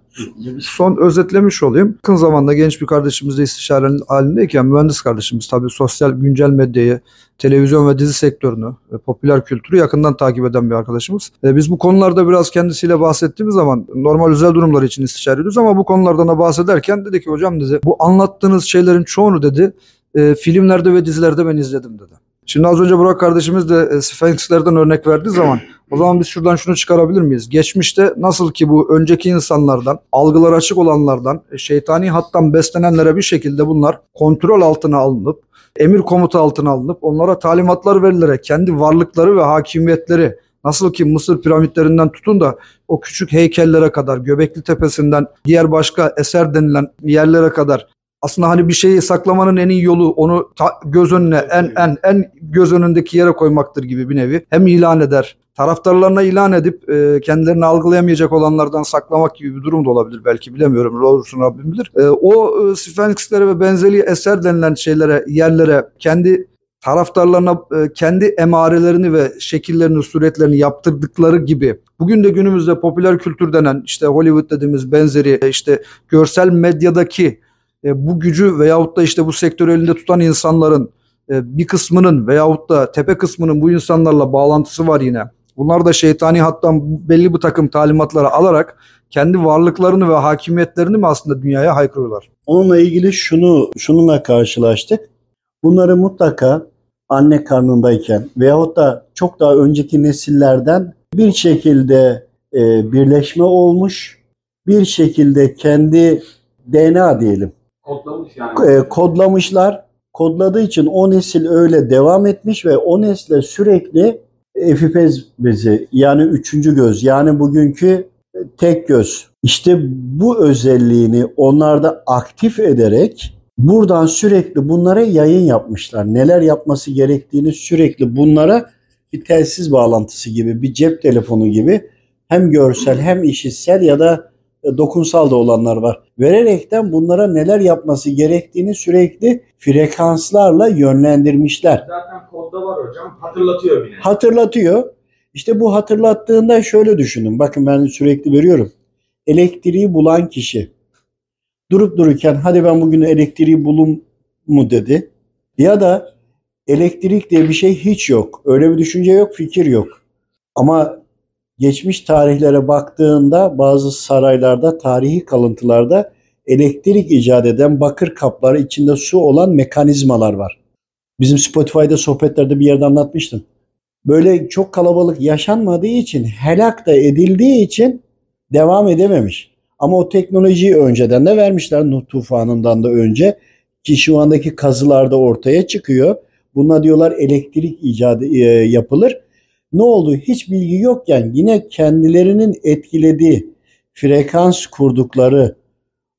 son özetlemiş olayım. Yakın zamanda genç bir kardeşimizle istişare halindeyken mühendis kardeşimiz tabii sosyal güncel medyayı, televizyon ve dizi sektörünü, e, popüler kültürü yakından takip eden bir arkadaşımız. E, Biz bu konularda biraz kendisiyle bahsettiğimiz zaman normal özel durumlar için istişare ediyoruz ama bu konulardan da bahsederken dedi ki hocam dedi bu anlattığınız şeylerin çoğunu dedi e, filmlerde ve dizilerde ben izledim dedi. Şimdi az önce Burak kardeşimiz de e, Sphinx'lerden örnek verdiği zaman o zaman biz şuradan şunu çıkarabilir miyiz? Geçmişte nasıl ki bu önceki insanlardan, algılar açık olanlardan, e, şeytani hattan beslenenlere bir şekilde bunlar kontrol altına alınıp, emir komuta altına alınıp onlara talimatlar verilerek kendi varlıkları ve hakimiyetleri nasıl ki Mısır piramitlerinden tutun da o küçük heykellere kadar, Göbekli Tepesi'nden diğer başka eser denilen yerlere kadar aslında hani bir şeyi saklamanın en iyi yolu onu ta- göz önüne en en en göz önündeki yere koymaktır gibi bir nevi. Hem ilan eder. Taraftarlarına ilan edip e, kendilerini algılayamayacak olanlardan saklamak gibi bir durum da olabilir belki bilemiyorum. Doğrusunu Rabbim bilir. E, o e, Sphinx'lere ve benzeri eser denilen şeylere, yerlere kendi taraftarlarına e, kendi emarelerini ve şekillerini, suretlerini yaptırdıkları gibi bugün de günümüzde popüler kültür denen işte Hollywood dediğimiz benzeri işte görsel medyadaki e, bu gücü veyahut da işte bu sektörü elinde tutan insanların e, bir kısmının veyahut da tepe kısmının bu insanlarla bağlantısı var yine. Bunlar da şeytani hattan belli bir takım talimatları alarak kendi varlıklarını ve hakimiyetlerini mi aslında dünyaya haykırıyorlar? Onunla ilgili şunu şununla karşılaştık. Bunları mutlaka anne karnındayken veyahut da çok daha önceki nesillerden bir şekilde e, birleşme olmuş, bir şekilde kendi DNA diyelim Kodlamış yani. e, kodlamışlar. Kodladığı için o nesil öyle devam etmiş ve o nesle sürekli epifez bezi yani üçüncü göz yani bugünkü tek göz. İşte bu özelliğini onlarda aktif ederek buradan sürekli bunlara yayın yapmışlar. Neler yapması gerektiğini sürekli bunlara bir telsiz bağlantısı gibi, bir cep telefonu gibi hem görsel hem işitsel ya da e, dokunsal da olanlar var. Vererekten bunlara neler yapması gerektiğini sürekli frekanslarla yönlendirmişler. Zaten kodda var hocam. Hatırlatıyor bile. Hatırlatıyor. İşte bu hatırlattığında şöyle düşünün. Bakın ben sürekli veriyorum. Elektriği bulan kişi durup dururken hadi ben bugün elektriği bulum mu dedi. Ya da elektrik diye bir şey hiç yok. Öyle bir düşünce yok, fikir yok. Ama geçmiş tarihlere baktığında bazı saraylarda, tarihi kalıntılarda elektrik icat eden bakır kapları içinde su olan mekanizmalar var. Bizim Spotify'da sohbetlerde bir yerde anlatmıştım. Böyle çok kalabalık yaşanmadığı için, helak da edildiği için devam edememiş. Ama o teknolojiyi önceden de vermişler Nuh tufanından da önce ki şu andaki kazılarda ortaya çıkıyor. Buna diyorlar elektrik icadı e, yapılır. Ne oldu? Hiç bilgi yokken yine kendilerinin etkilediği frekans kurdukları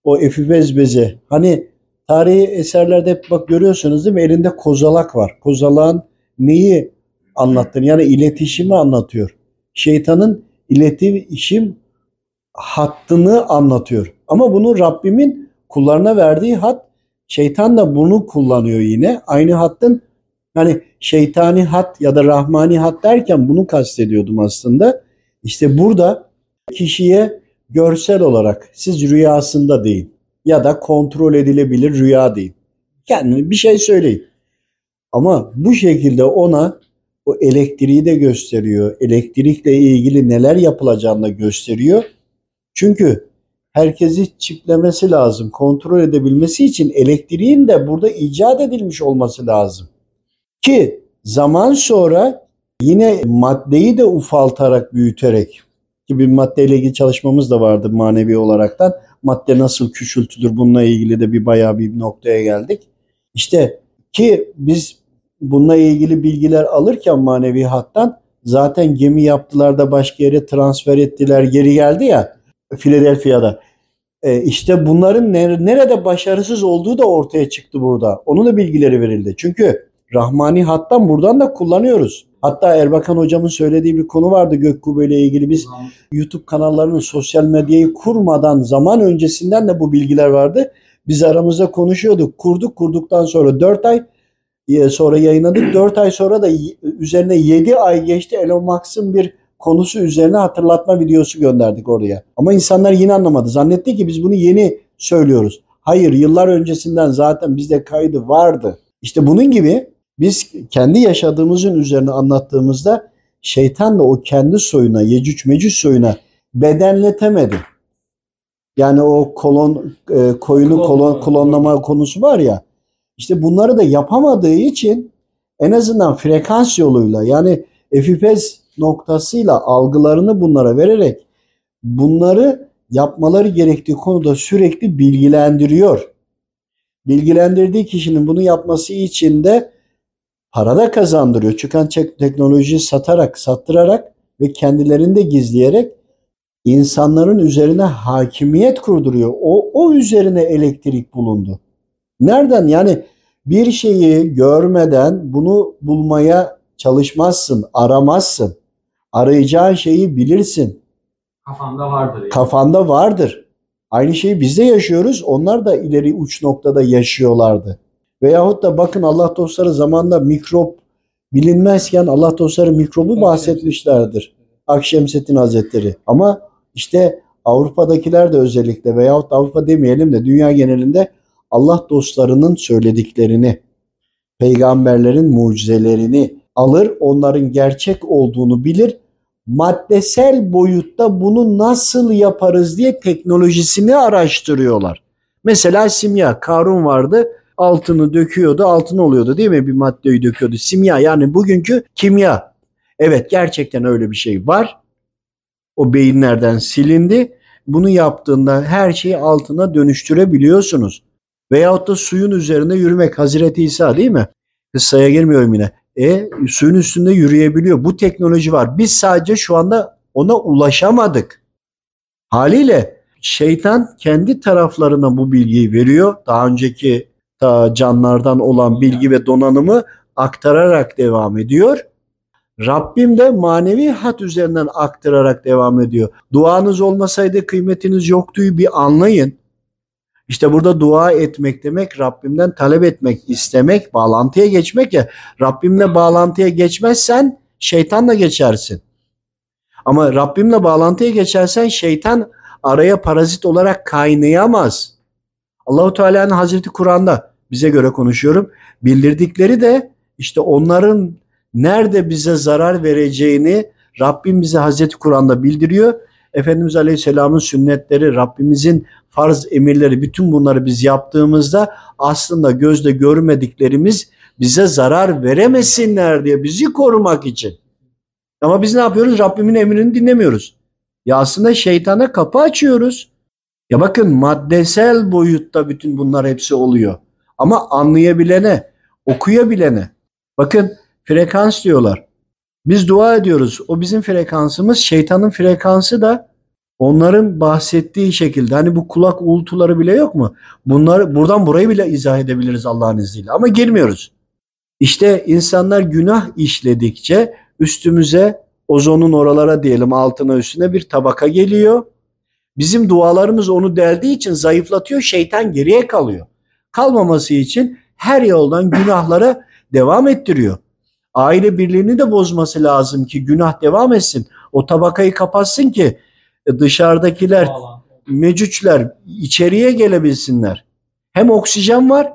o efibez bezi. Hani tarihi eserlerde hep bak görüyorsunuz değil mi? Elinde kozalak var. Kozalağın neyi anlattığını yani iletişimi anlatıyor. Şeytanın iletişim hattını anlatıyor. Ama bunu Rabbimin kullarına verdiği hat şeytan da bunu kullanıyor yine. Aynı hattın hani şeytani hat ya da rahmani hat derken bunu kastediyordum aslında. İşte burada kişiye görsel olarak siz rüyasında deyin ya da kontrol edilebilir rüya deyin. Kendini bir şey söyleyin. Ama bu şekilde ona o elektriği de gösteriyor. Elektrikle ilgili neler yapılacağını da gösteriyor. Çünkü herkesi çiplemesi lazım. Kontrol edebilmesi için elektriğin de burada icat edilmiş olması lazım. Ki zaman sonra yine maddeyi de ufaltarak, büyüterek ki bir maddeyle ilgili çalışmamız da vardı manevi olaraktan. Madde nasıl küçültülür bununla ilgili de bir bayağı bir noktaya geldik. İşte ki biz bununla ilgili bilgiler alırken manevi hattan zaten gemi yaptılar da başka yere transfer ettiler geri geldi ya Philadelphia'da. E, işte bunların ner- nerede başarısız olduğu da ortaya çıktı burada. Onun da bilgileri verildi. Çünkü Rahmani hattan buradan da kullanıyoruz. Hatta Erbakan hocamın söylediği bir konu vardı Gökkubbe ile ilgili. Biz YouTube kanallarının sosyal medyayı kurmadan zaman öncesinden de bu bilgiler vardı. Biz aramızda konuşuyorduk. Kurduk. Kurduktan sonra 4 ay e, sonra yayınladık. 4 ay sonra da üzerine 7 ay geçti. Elon Musk'ın bir konusu üzerine hatırlatma videosu gönderdik oraya. Ama insanlar yine anlamadı. Zannetti ki biz bunu yeni söylüyoruz. Hayır yıllar öncesinden zaten bizde kaydı vardı. İşte bunun gibi biz kendi yaşadığımızın üzerine anlattığımızda şeytan da o kendi soyuna, Yecüc Mecüc soyuna bedenletemedi. Yani o kolon e, koyunu kolon, klonlama konusu var ya. İşte bunları da yapamadığı için en azından frekans yoluyla yani FIPES noktasıyla algılarını bunlara vererek bunları yapmaları gerektiği konuda sürekli bilgilendiriyor. Bilgilendirdiği kişinin bunu yapması için de para da kazandırıyor. Çıkan tek- teknolojiyi satarak, sattırarak ve kendilerini de gizleyerek insanların üzerine hakimiyet kurduruyor. O, o üzerine elektrik bulundu. Nereden? Yani bir şeyi görmeden bunu bulmaya çalışmazsın, aramazsın. Arayacağın şeyi bilirsin. Kafamda vardır yani. Kafanda vardır. Aynı şeyi biz de yaşıyoruz. Onlar da ileri uç noktada yaşıyorlardı. Veyahut da bakın Allah dostları zamanında mikrop bilinmezken Allah dostları mikrobu bahsetmişlerdir. Akşemseddin Hazretleri. Ama işte Avrupa'dakiler de özellikle veyahut da Avrupa demeyelim de dünya genelinde Allah dostlarının söylediklerini, peygamberlerin mucizelerini alır, onların gerçek olduğunu bilir. Maddesel boyutta bunu nasıl yaparız diye teknolojisini araştırıyorlar. Mesela simya, Karun vardı. Altını döküyordu, altın oluyordu değil mi? Bir maddeyi döküyordu. Simya yani bugünkü kimya. Evet gerçekten öyle bir şey var. O beyinlerden silindi. Bunu yaptığında her şeyi altına dönüştürebiliyorsunuz. Veyahut da suyun üzerinde yürümek. Hazreti İsa değil mi? Kıssaya girmiyorum yine. E suyun üstünde yürüyebiliyor. Bu teknoloji var. Biz sadece şu anda ona ulaşamadık. Haliyle şeytan kendi taraflarına bu bilgiyi veriyor. Daha önceki ta canlardan olan bilgi ve donanımı aktararak devam ediyor. Rabbim de manevi hat üzerinden aktararak devam ediyor. Duanız olmasaydı kıymetiniz yoktu bir anlayın. İşte burada dua etmek demek Rabbimden talep etmek, istemek, bağlantıya geçmek ya. Rabbimle bağlantıya geçmezsen şeytanla geçersin. Ama Rabbimle bağlantıya geçersen şeytan araya parazit olarak kaynayamaz. Allahu Teala'nın Hazreti Kur'an'da bize göre konuşuyorum. Bildirdikleri de işte onların nerede bize zarar vereceğini Rabbim bize Hazreti Kur'an'da bildiriyor. Efendimiz Aleyhisselam'ın sünnetleri, Rabbimizin farz emirleri bütün bunları biz yaptığımızda aslında gözle görmediklerimiz bize zarar veremesinler diye bizi korumak için. Ama biz ne yapıyoruz? Rabbimin emrini dinlemiyoruz. Ya aslında şeytana kapı açıyoruz. Ya bakın maddesel boyutta bütün bunlar hepsi oluyor. Ama anlayabilene, okuyabilene. Bakın frekans diyorlar. Biz dua ediyoruz. O bizim frekansımız. Şeytanın frekansı da onların bahsettiği şekilde. Hani bu kulak uğultuları bile yok mu? Bunları buradan burayı bile izah edebiliriz Allah'ın izniyle. Ama girmiyoruz. İşte insanlar günah işledikçe üstümüze ozonun oralara diyelim altına üstüne bir tabaka geliyor. Bizim dualarımız onu deldiği için zayıflatıyor. Şeytan geriye kalıyor. Kalmaması için her yoldan günahlara devam ettiriyor. Aile birliğini de bozması lazım ki günah devam etsin. O tabakayı kapatsın ki dışarıdakiler, mecüçler içeriye gelebilsinler. Hem oksijen var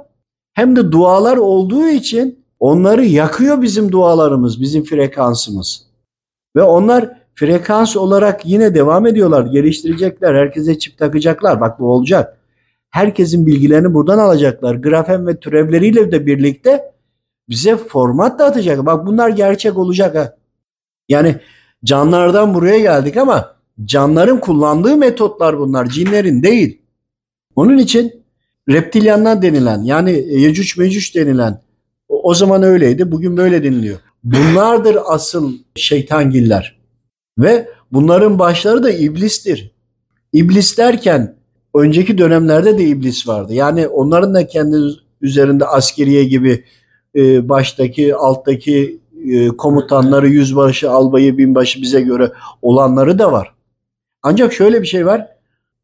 hem de dualar olduğu için Onları yakıyor bizim dualarımız, bizim frekansımız. Ve onlar frekans olarak yine devam ediyorlar. Geliştirecekler. Herkese çip takacaklar. Bak bu olacak. Herkesin bilgilerini buradan alacaklar. Grafen ve türevleriyle de birlikte bize format da atacak. Bak bunlar gerçek olacak ha. Yani canlardan buraya geldik ama canların kullandığı metotlar bunlar. Cinlerin değil. Onun için reptilyanlar denilen yani Yecüc Mecüc denilen o zaman öyleydi. Bugün böyle deniliyor. Bunlardır asıl şeytangiller. Ve bunların başları da iblistir. İblis derken önceki dönemlerde de iblis vardı. Yani onların da kendi üzerinde askeriye gibi e, baştaki, alttaki e, komutanları, yüzbaşı, albayı, binbaşı bize göre olanları da var. Ancak şöyle bir şey var.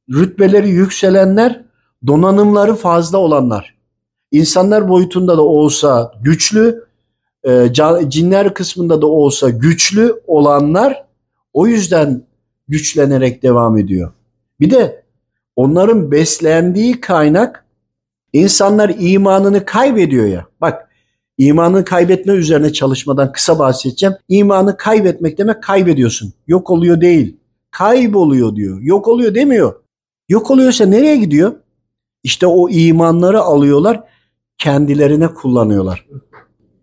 Rütbeleri yükselenler, donanımları fazla olanlar. İnsanlar boyutunda da olsa güçlü, e, cinler kısmında da olsa güçlü olanlar o yüzden güçlenerek devam ediyor. Bir de onların beslendiği kaynak insanlar imanını kaybediyor ya. Bak imanını kaybetme üzerine çalışmadan kısa bahsedeceğim. İmanı kaybetmek demek kaybediyorsun. Yok oluyor değil. Kayboluyor diyor. Yok oluyor demiyor. Yok oluyorsa nereye gidiyor? İşte o imanları alıyorlar, kendilerine kullanıyorlar.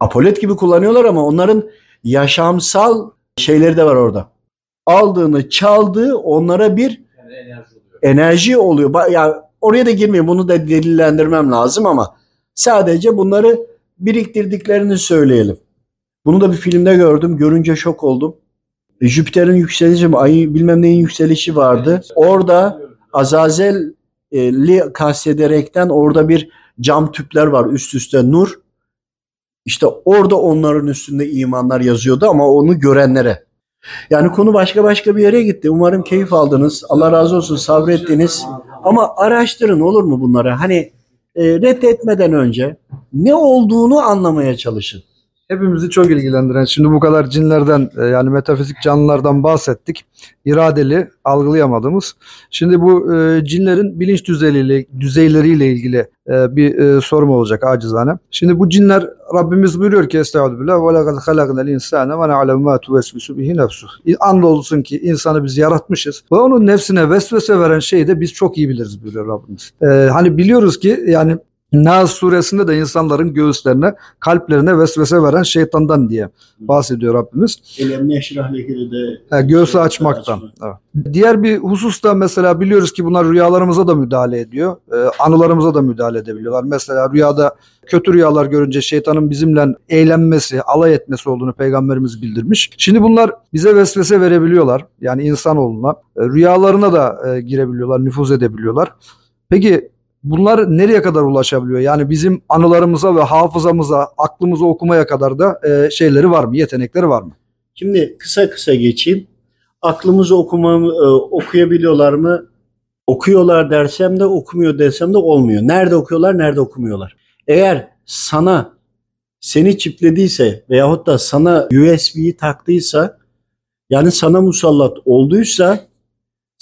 Apolet gibi kullanıyorlar ama onların yaşamsal şeyleri de var orada. Aldığını, çaldığı onlara bir enerji oluyor. Ba- Ya oraya da girmeyeyim. Bunu da delillendirmem lazım ama sadece bunları biriktirdiklerini söyleyelim. Bunu da bir filmde gördüm. Görünce şok oldum. Jüpiter'in yükselişi mi? Ayın bilmem neyin yükselişi vardı. Orada Azazel'i kastederekten orada bir cam tüpler var üst üste nur. İşte orada onların üstünde imanlar yazıyordu ama onu görenlere. Yani konu başka başka bir yere gitti. Umarım keyif aldınız. Allah razı olsun sabrettiniz. Ama araştırın olur mu bunları? Hani e, reddetmeden önce ne olduğunu anlamaya çalışın. Hepimizi çok ilgilendiren, şimdi bu kadar cinlerden e, yani metafizik canlılardan bahsettik. İradeli, algılayamadığımız. Şimdi bu e, cinlerin bilinç düzeyiyle, düzeyleriyle ilgili e, bir sorum olacak acizane. Şimdi bu cinler Rabbimiz buyuruyor ki Estağfirullah ve lekad halaknal insane ve ne'alem ma tuvesvisu bihi nefsuh. Andolsun ki insanı biz yaratmışız ve onun nefsine vesvese veren şeyi de biz çok iyi biliriz buyuruyor Rabbimiz. Hani biliyoruz ki yani Nas suresinde de insanların göğüslerine, kalplerine vesvese veren şeytandan diye bahsediyor Rabbimiz. Ha, göğsü açmaktan. Evet. Diğer bir husus da mesela biliyoruz ki bunlar rüyalarımıza da müdahale ediyor. Ee, anılarımıza da müdahale edebiliyorlar. Mesela rüyada kötü rüyalar görünce şeytanın bizimle eğlenmesi, alay etmesi olduğunu peygamberimiz bildirmiş. Şimdi bunlar bize vesvese verebiliyorlar. Yani insanoğluna. E, rüyalarına da e, girebiliyorlar, nüfuz edebiliyorlar. Peki bunlar nereye kadar ulaşabiliyor? Yani bizim anılarımıza ve hafızamıza, aklımızı okumaya kadar da e, şeyleri var mı, yetenekleri var mı? Şimdi kısa kısa geçeyim. Aklımızı okumamı, e, okuyabiliyorlar mı? Okuyorlar dersem de okumuyor desem de olmuyor. Nerede okuyorlar, nerede okumuyorlar? Eğer sana seni çiplediyse veyahut da sana USB'yi taktıysa yani sana musallat olduysa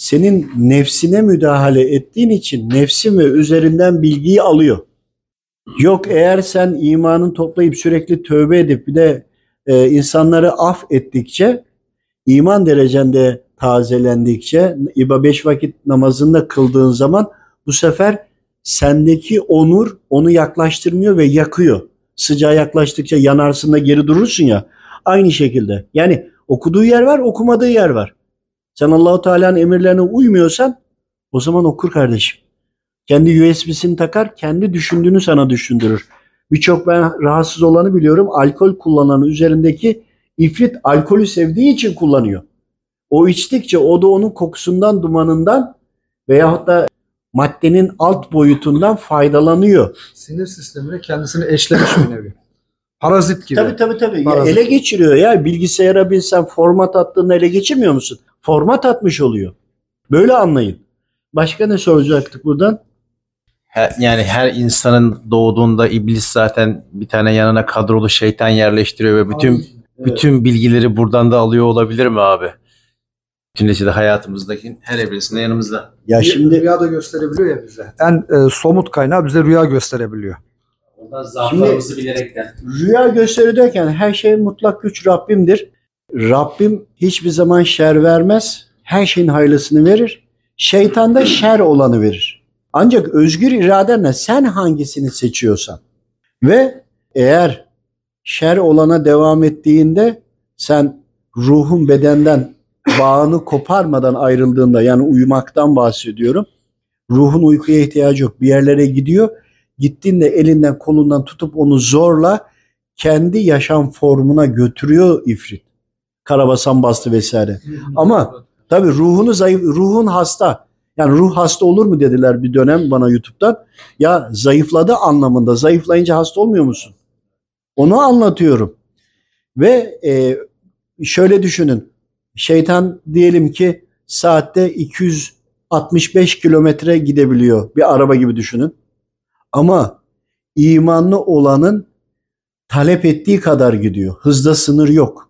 senin nefsine müdahale ettiğin için nefsin ve üzerinden bilgiyi alıyor. Yok eğer sen imanın toplayıp sürekli tövbe edip bir de e, insanları af ettikçe iman derecende tazelendikçe iba beş vakit namazında kıldığın zaman bu sefer sendeki onur onu yaklaştırmıyor ve yakıyor. Sıcağa yaklaştıkça yanarsın da geri durursun ya. Aynı şekilde. Yani okuduğu yer var, okumadığı yer var. Sen Allahu Teala'nın emirlerine uymuyorsan o zaman okur kardeşim. Kendi USB'sini takar, kendi düşündüğünü sana düşündürür. Birçok ben rahatsız olanı biliyorum. Alkol kullananı üzerindeki ifrit alkolü sevdiği için kullanıyor. O içtikçe o da onun kokusundan, dumanından veyahut da maddenin alt boyutundan faydalanıyor. Sinir sistemine kendisini eşlemiş bir nevi. Parazit gibi. Tabii tabii tabii. Ya ele geçiriyor ya. Bilgisayara bir sen format attığında ele geçirmiyor musun? Format atmış oluyor. Böyle anlayın. Başka ne soracaktık buradan? Her- yani her insanın doğduğunda iblis zaten bir tane yanına kadrolu şeytan yerleştiriyor ve bütün bütün bilgileri buradan da alıyor olabilir mi abi? Bütün neticede hayatımızdaki her evresinde yanımızda. Ya şimdi rüya da gösterebiliyor ya bize. En e, somut kaynağı bize rüya gösterebiliyor. Zaaflarımızı bilerekten. Rüya gösterirken her şey mutlak güç Rabbimdir. Rabbim hiçbir zaman şer vermez. Her şeyin hayırlısını verir. Şeytan da şer olanı verir. Ancak özgür iradenle sen hangisini seçiyorsan ve eğer şer olana devam ettiğinde sen ruhun bedenden bağını koparmadan ayrıldığında yani uyumaktan bahsediyorum. Ruhun uykuya ihtiyacı yok. Bir yerlere gidiyor. Gittiğinde elinden kolundan tutup onu zorla kendi yaşam formuna götürüyor ifrit. Karabasan bastı vesaire. Ama tabii ruhunu zayıf, ruhun hasta. Yani ruh hasta olur mu dediler bir dönem bana YouTube'dan. Ya zayıfladı anlamında. Zayıflayınca hasta olmuyor musun? Onu anlatıyorum. Ve e, şöyle düşünün. Şeytan diyelim ki saatte 265 kilometre gidebiliyor. Bir araba gibi düşünün. Ama imanlı olanın talep ettiği kadar gidiyor. Hızda sınır yok.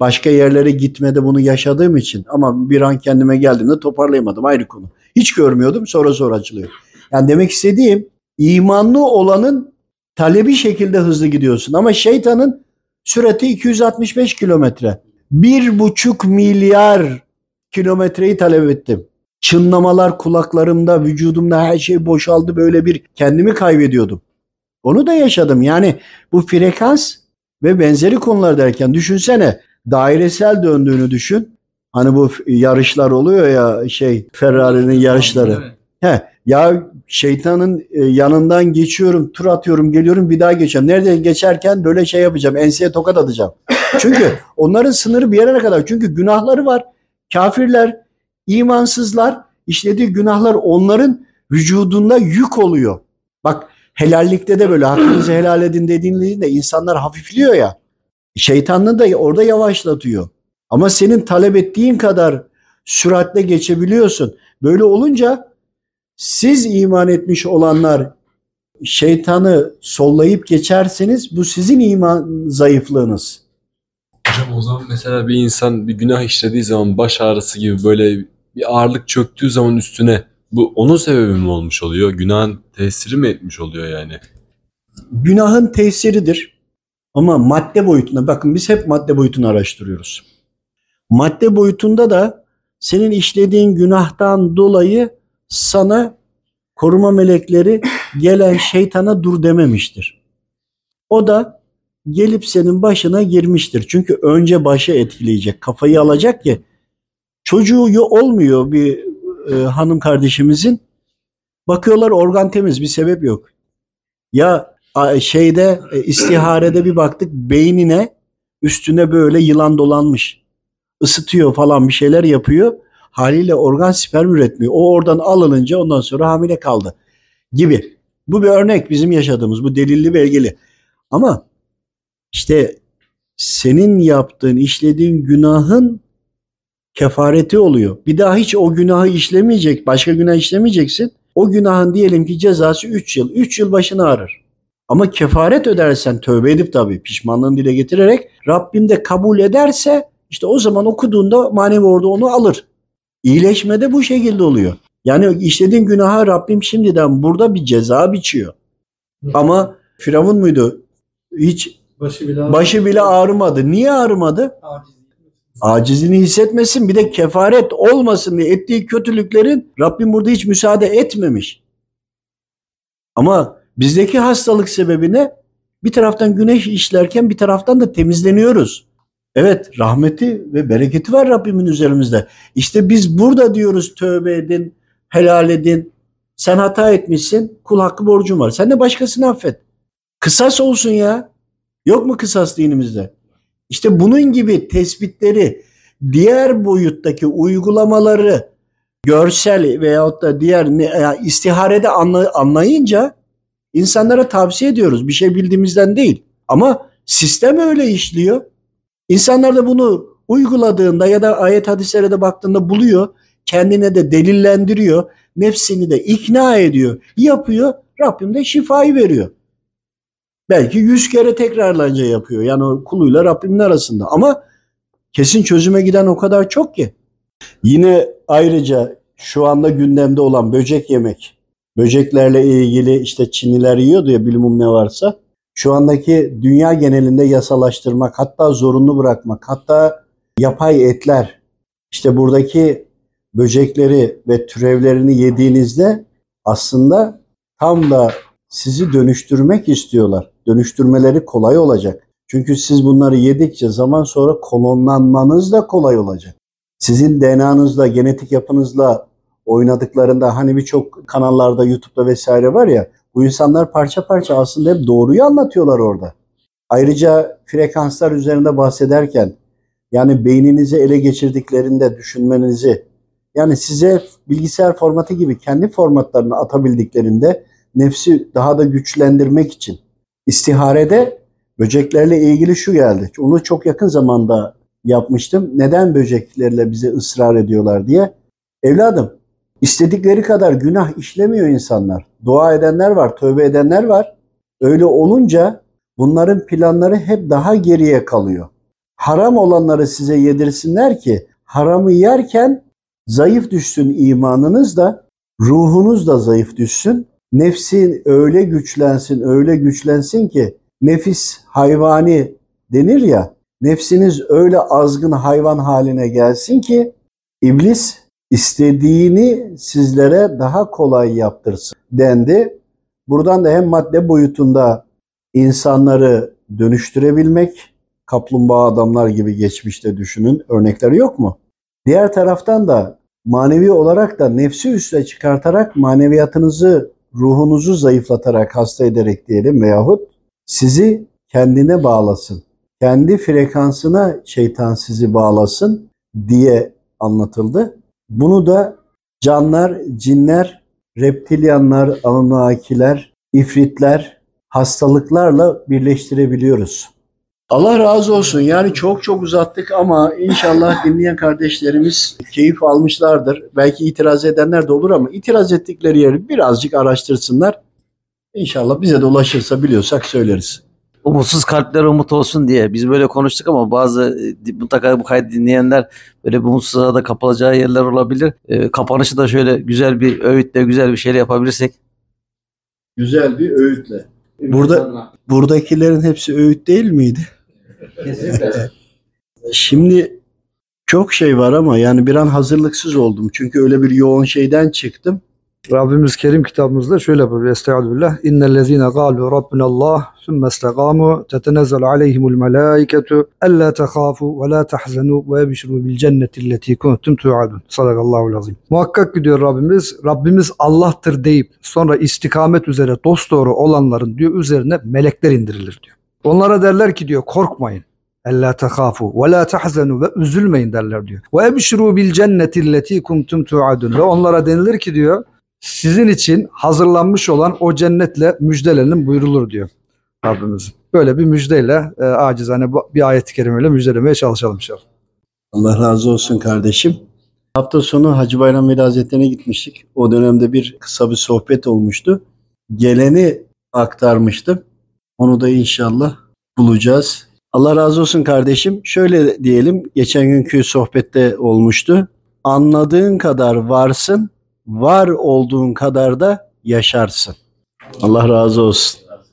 Başka yerlere gitmede bunu yaşadığım için ama bir an kendime geldiğimde toparlayamadım ayrı konu. Hiç görmüyordum sonra sonra açılıyor. Yani demek istediğim imanlı olanın talebi şekilde hızlı gidiyorsun ama şeytanın sürati 265 kilometre. Bir buçuk milyar kilometreyi talep ettim. Çınlamalar kulaklarımda, vücudumda her şey boşaldı böyle bir kendimi kaybediyordum. Onu da yaşadım. Yani bu frekans ve benzeri konular derken düşünsene dairesel döndüğünü düşün. Hani bu yarışlar oluyor ya şey Ferrari'nin yarışları. He, ya şeytanın e, yanından geçiyorum, tur atıyorum, geliyorum bir daha geçiyorum. Nerede geçerken böyle şey yapacağım, enseye tokat atacağım. Çünkü onların sınırı bir yere kadar. Çünkü günahları var. Kafirler, imansızlar, işlediği günahlar onların vücudunda yük oluyor. Bak helallikte de böyle hakkınızı helal edin dediğinde insanlar hafifliyor ya. Şeytanını da orada yavaşlatıyor. Ama senin talep ettiğin kadar süratle geçebiliyorsun. Böyle olunca siz iman etmiş olanlar şeytanı sollayıp geçerseniz bu sizin iman zayıflığınız. Hocam o zaman mesela bir insan bir günah işlediği zaman baş ağrısı gibi böyle bir ağırlık çöktüğü zaman üstüne bu onun sebebi mi olmuş oluyor? Günahın tesiri mi etmiş oluyor yani? Günahın tesiridir. Ama madde boyutunda bakın biz hep madde boyutunu araştırıyoruz. Madde boyutunda da senin işlediğin günahtan dolayı sana koruma melekleri gelen şeytana dur dememiştir. O da gelip senin başına girmiştir. Çünkü önce başı etkileyecek, kafayı alacak ki çocuğu yo- olmuyor bir e, hanım kardeşimizin. Bakıyorlar organ temiz, bir sebep yok. Ya şeyde e, istiharede bir baktık beynine üstüne böyle yılan dolanmış. Isıtıyor falan bir şeyler yapıyor. Haliyle organ sperm üretmiyor. O oradan alınınca ondan sonra hamile kaldı gibi. Bu bir örnek bizim yaşadığımız bu delilli belgeli. Ama işte senin yaptığın, işlediğin günahın kefareti oluyor. Bir daha hiç o günahı işlemeyecek, başka günah işlemeyeceksin. O günahın diyelim ki cezası 3 yıl. 3 yıl başını ağrır. Ama kefaret ödersen tövbe edip tabii pişmanlığını dile getirerek Rabbim de kabul ederse işte o zaman okuduğunda manevi orada onu alır. İyileşme de bu şekilde oluyor. Yani işlediğin günaha Rabbim şimdiden burada bir ceza biçiyor. Ama Firavun muydu? Hiç başı bile ağrımadı. Niye ağrımadı? Acizini hissetmesin bir de kefaret olmasın diye ettiği kötülüklerin Rabbim burada hiç müsaade etmemiş. Ama bizdeki hastalık sebebi ne? Bir taraftan güneş işlerken bir taraftan da temizleniyoruz. Evet rahmeti ve bereketi var Rabbimin üzerimizde. İşte biz burada diyoruz tövbe edin, helal edin. Sen hata etmişsin, kul hakkı borcun var. Sen de başkasını affet. Kısas olsun ya. Yok mu kısas dinimizde? İşte bunun gibi tespitleri diğer boyuttaki uygulamaları görsel veyahut da diğer istiharede anla- anlayınca insanlara tavsiye ediyoruz. Bir şey bildiğimizden değil. Ama sistem öyle işliyor. İnsanlar da bunu uyguladığında ya da ayet hadislere de baktığında buluyor. Kendine de delillendiriyor. Nefsini de ikna ediyor. Yapıyor. Rabbim de şifayı veriyor. Belki yüz kere tekrarlanca yapıyor. Yani o kuluyla Rabbimin arasında. Ama kesin çözüme giden o kadar çok ki. Yine ayrıca şu anda gündemde olan böcek yemek. Böceklerle ilgili işte Çinliler yiyordu ya bilmem ne varsa. Şu andaki dünya genelinde yasalaştırmak, hatta zorunlu bırakmak, hatta yapay etler, işte buradaki böcekleri ve türevlerini yediğinizde aslında tam da sizi dönüştürmek istiyorlar. Dönüştürmeleri kolay olacak. Çünkü siz bunları yedikçe zaman sonra klonlanmanız da kolay olacak. Sizin DNA'nızla, genetik yapınızla oynadıklarında hani birçok kanallarda, YouTube'da vesaire var ya bu insanlar parça parça aslında hep doğruyu anlatıyorlar orada. Ayrıca frekanslar üzerinde bahsederken yani beyninizi ele geçirdiklerinde düşünmenizi yani size bilgisayar formatı gibi kendi formatlarını atabildiklerinde nefsi daha da güçlendirmek için istiharede böceklerle ilgili şu geldi. Onu çok yakın zamanda yapmıştım. Neden böceklerle bize ısrar ediyorlar diye. Evladım istedikleri kadar günah işlemiyor insanlar. Dua edenler var, tövbe edenler var. Öyle olunca bunların planları hep daha geriye kalıyor. Haram olanları size yedirsinler ki haramı yerken zayıf düşsün imanınız da ruhunuz da zayıf düşsün. Nefsin öyle güçlensin, öyle güçlensin ki nefis hayvani denir ya. Nefsiniz öyle azgın hayvan haline gelsin ki iblis istediğini sizlere daha kolay yaptırsın dendi. Buradan da hem madde boyutunda insanları dönüştürebilmek, kaplumbağa adamlar gibi geçmişte düşünün örnekleri yok mu? Diğer taraftan da manevi olarak da nefsi üste çıkartarak maneviyatınızı, ruhunuzu zayıflatarak, hasta ederek diyelim veyahut sizi kendine bağlasın. Kendi frekansına şeytan sizi bağlasın diye anlatıldı. Bunu da canlar, cinler, reptilyanlar, anunnakiler, ifritler, hastalıklarla birleştirebiliyoruz. Allah razı olsun. Yani çok çok uzattık ama inşallah dinleyen kardeşlerimiz keyif almışlardır. Belki itiraz edenler de olur ama itiraz ettikleri yeri birazcık araştırsınlar. İnşallah bize de ulaşırsa biliyorsak söyleriz. Umutsuz kalpler umut olsun diye biz böyle konuştuk ama bazı e, mutlaka bu kaydı dinleyenler böyle bir umutsuzluğa da kapılacağı yerler olabilir. E, kapanışı da şöyle güzel bir öğütle güzel bir şeyle yapabilirsek. Güzel bir öğütle. Burada buradakilerin hepsi öğüt değil miydi? Şimdi çok şey var ama yani bir an hazırlıksız oldum. Çünkü öyle bir yoğun şeyden çıktım. Rabbimiz Kerim kitabımızda şöyle buyuruyor. Estaizu billah. İnnellezine galu Rabbinallah sümme istagamu tetenezzelu aleyhimul melâiketu ellâ tehâfu ve lâ tahzenu ve ebşirû bil cenneti lletî kuntum tu'adun. Sadakallahu azim. Muhakkak ki diyor Rabbimiz, Rabbimiz Allah'tır deyip sonra istikamet üzere dosdoğru olanların diyor üzerine melekler indirilir diyor. Onlara derler ki diyor korkmayın. Ella tehafu ve la tahzenu ve üzülmeyin derler diyor. Ve ebşiru bil cenneti lletî kuntum tu'adun. Ve onlara denilir ki diyor sizin için hazırlanmış olan o cennetle müjdelenin buyurulur diyor Rabbimiz. Böyle bir müjdeyle e, acizane bir ayet-i kerimeyle müjdelemeye çalışalım inşallah. Allah razı olsun kardeşim. Hafta sonu Hacı Bayram Veli Hazretleri'ne gitmiştik. O dönemde bir kısa bir sohbet olmuştu. Geleni aktarmıştım. Onu da inşallah bulacağız. Allah razı olsun kardeşim. Şöyle diyelim, geçen günkü sohbette olmuştu. Anladığın kadar varsın, var olduğun kadar da yaşarsın. Allah razı olsun.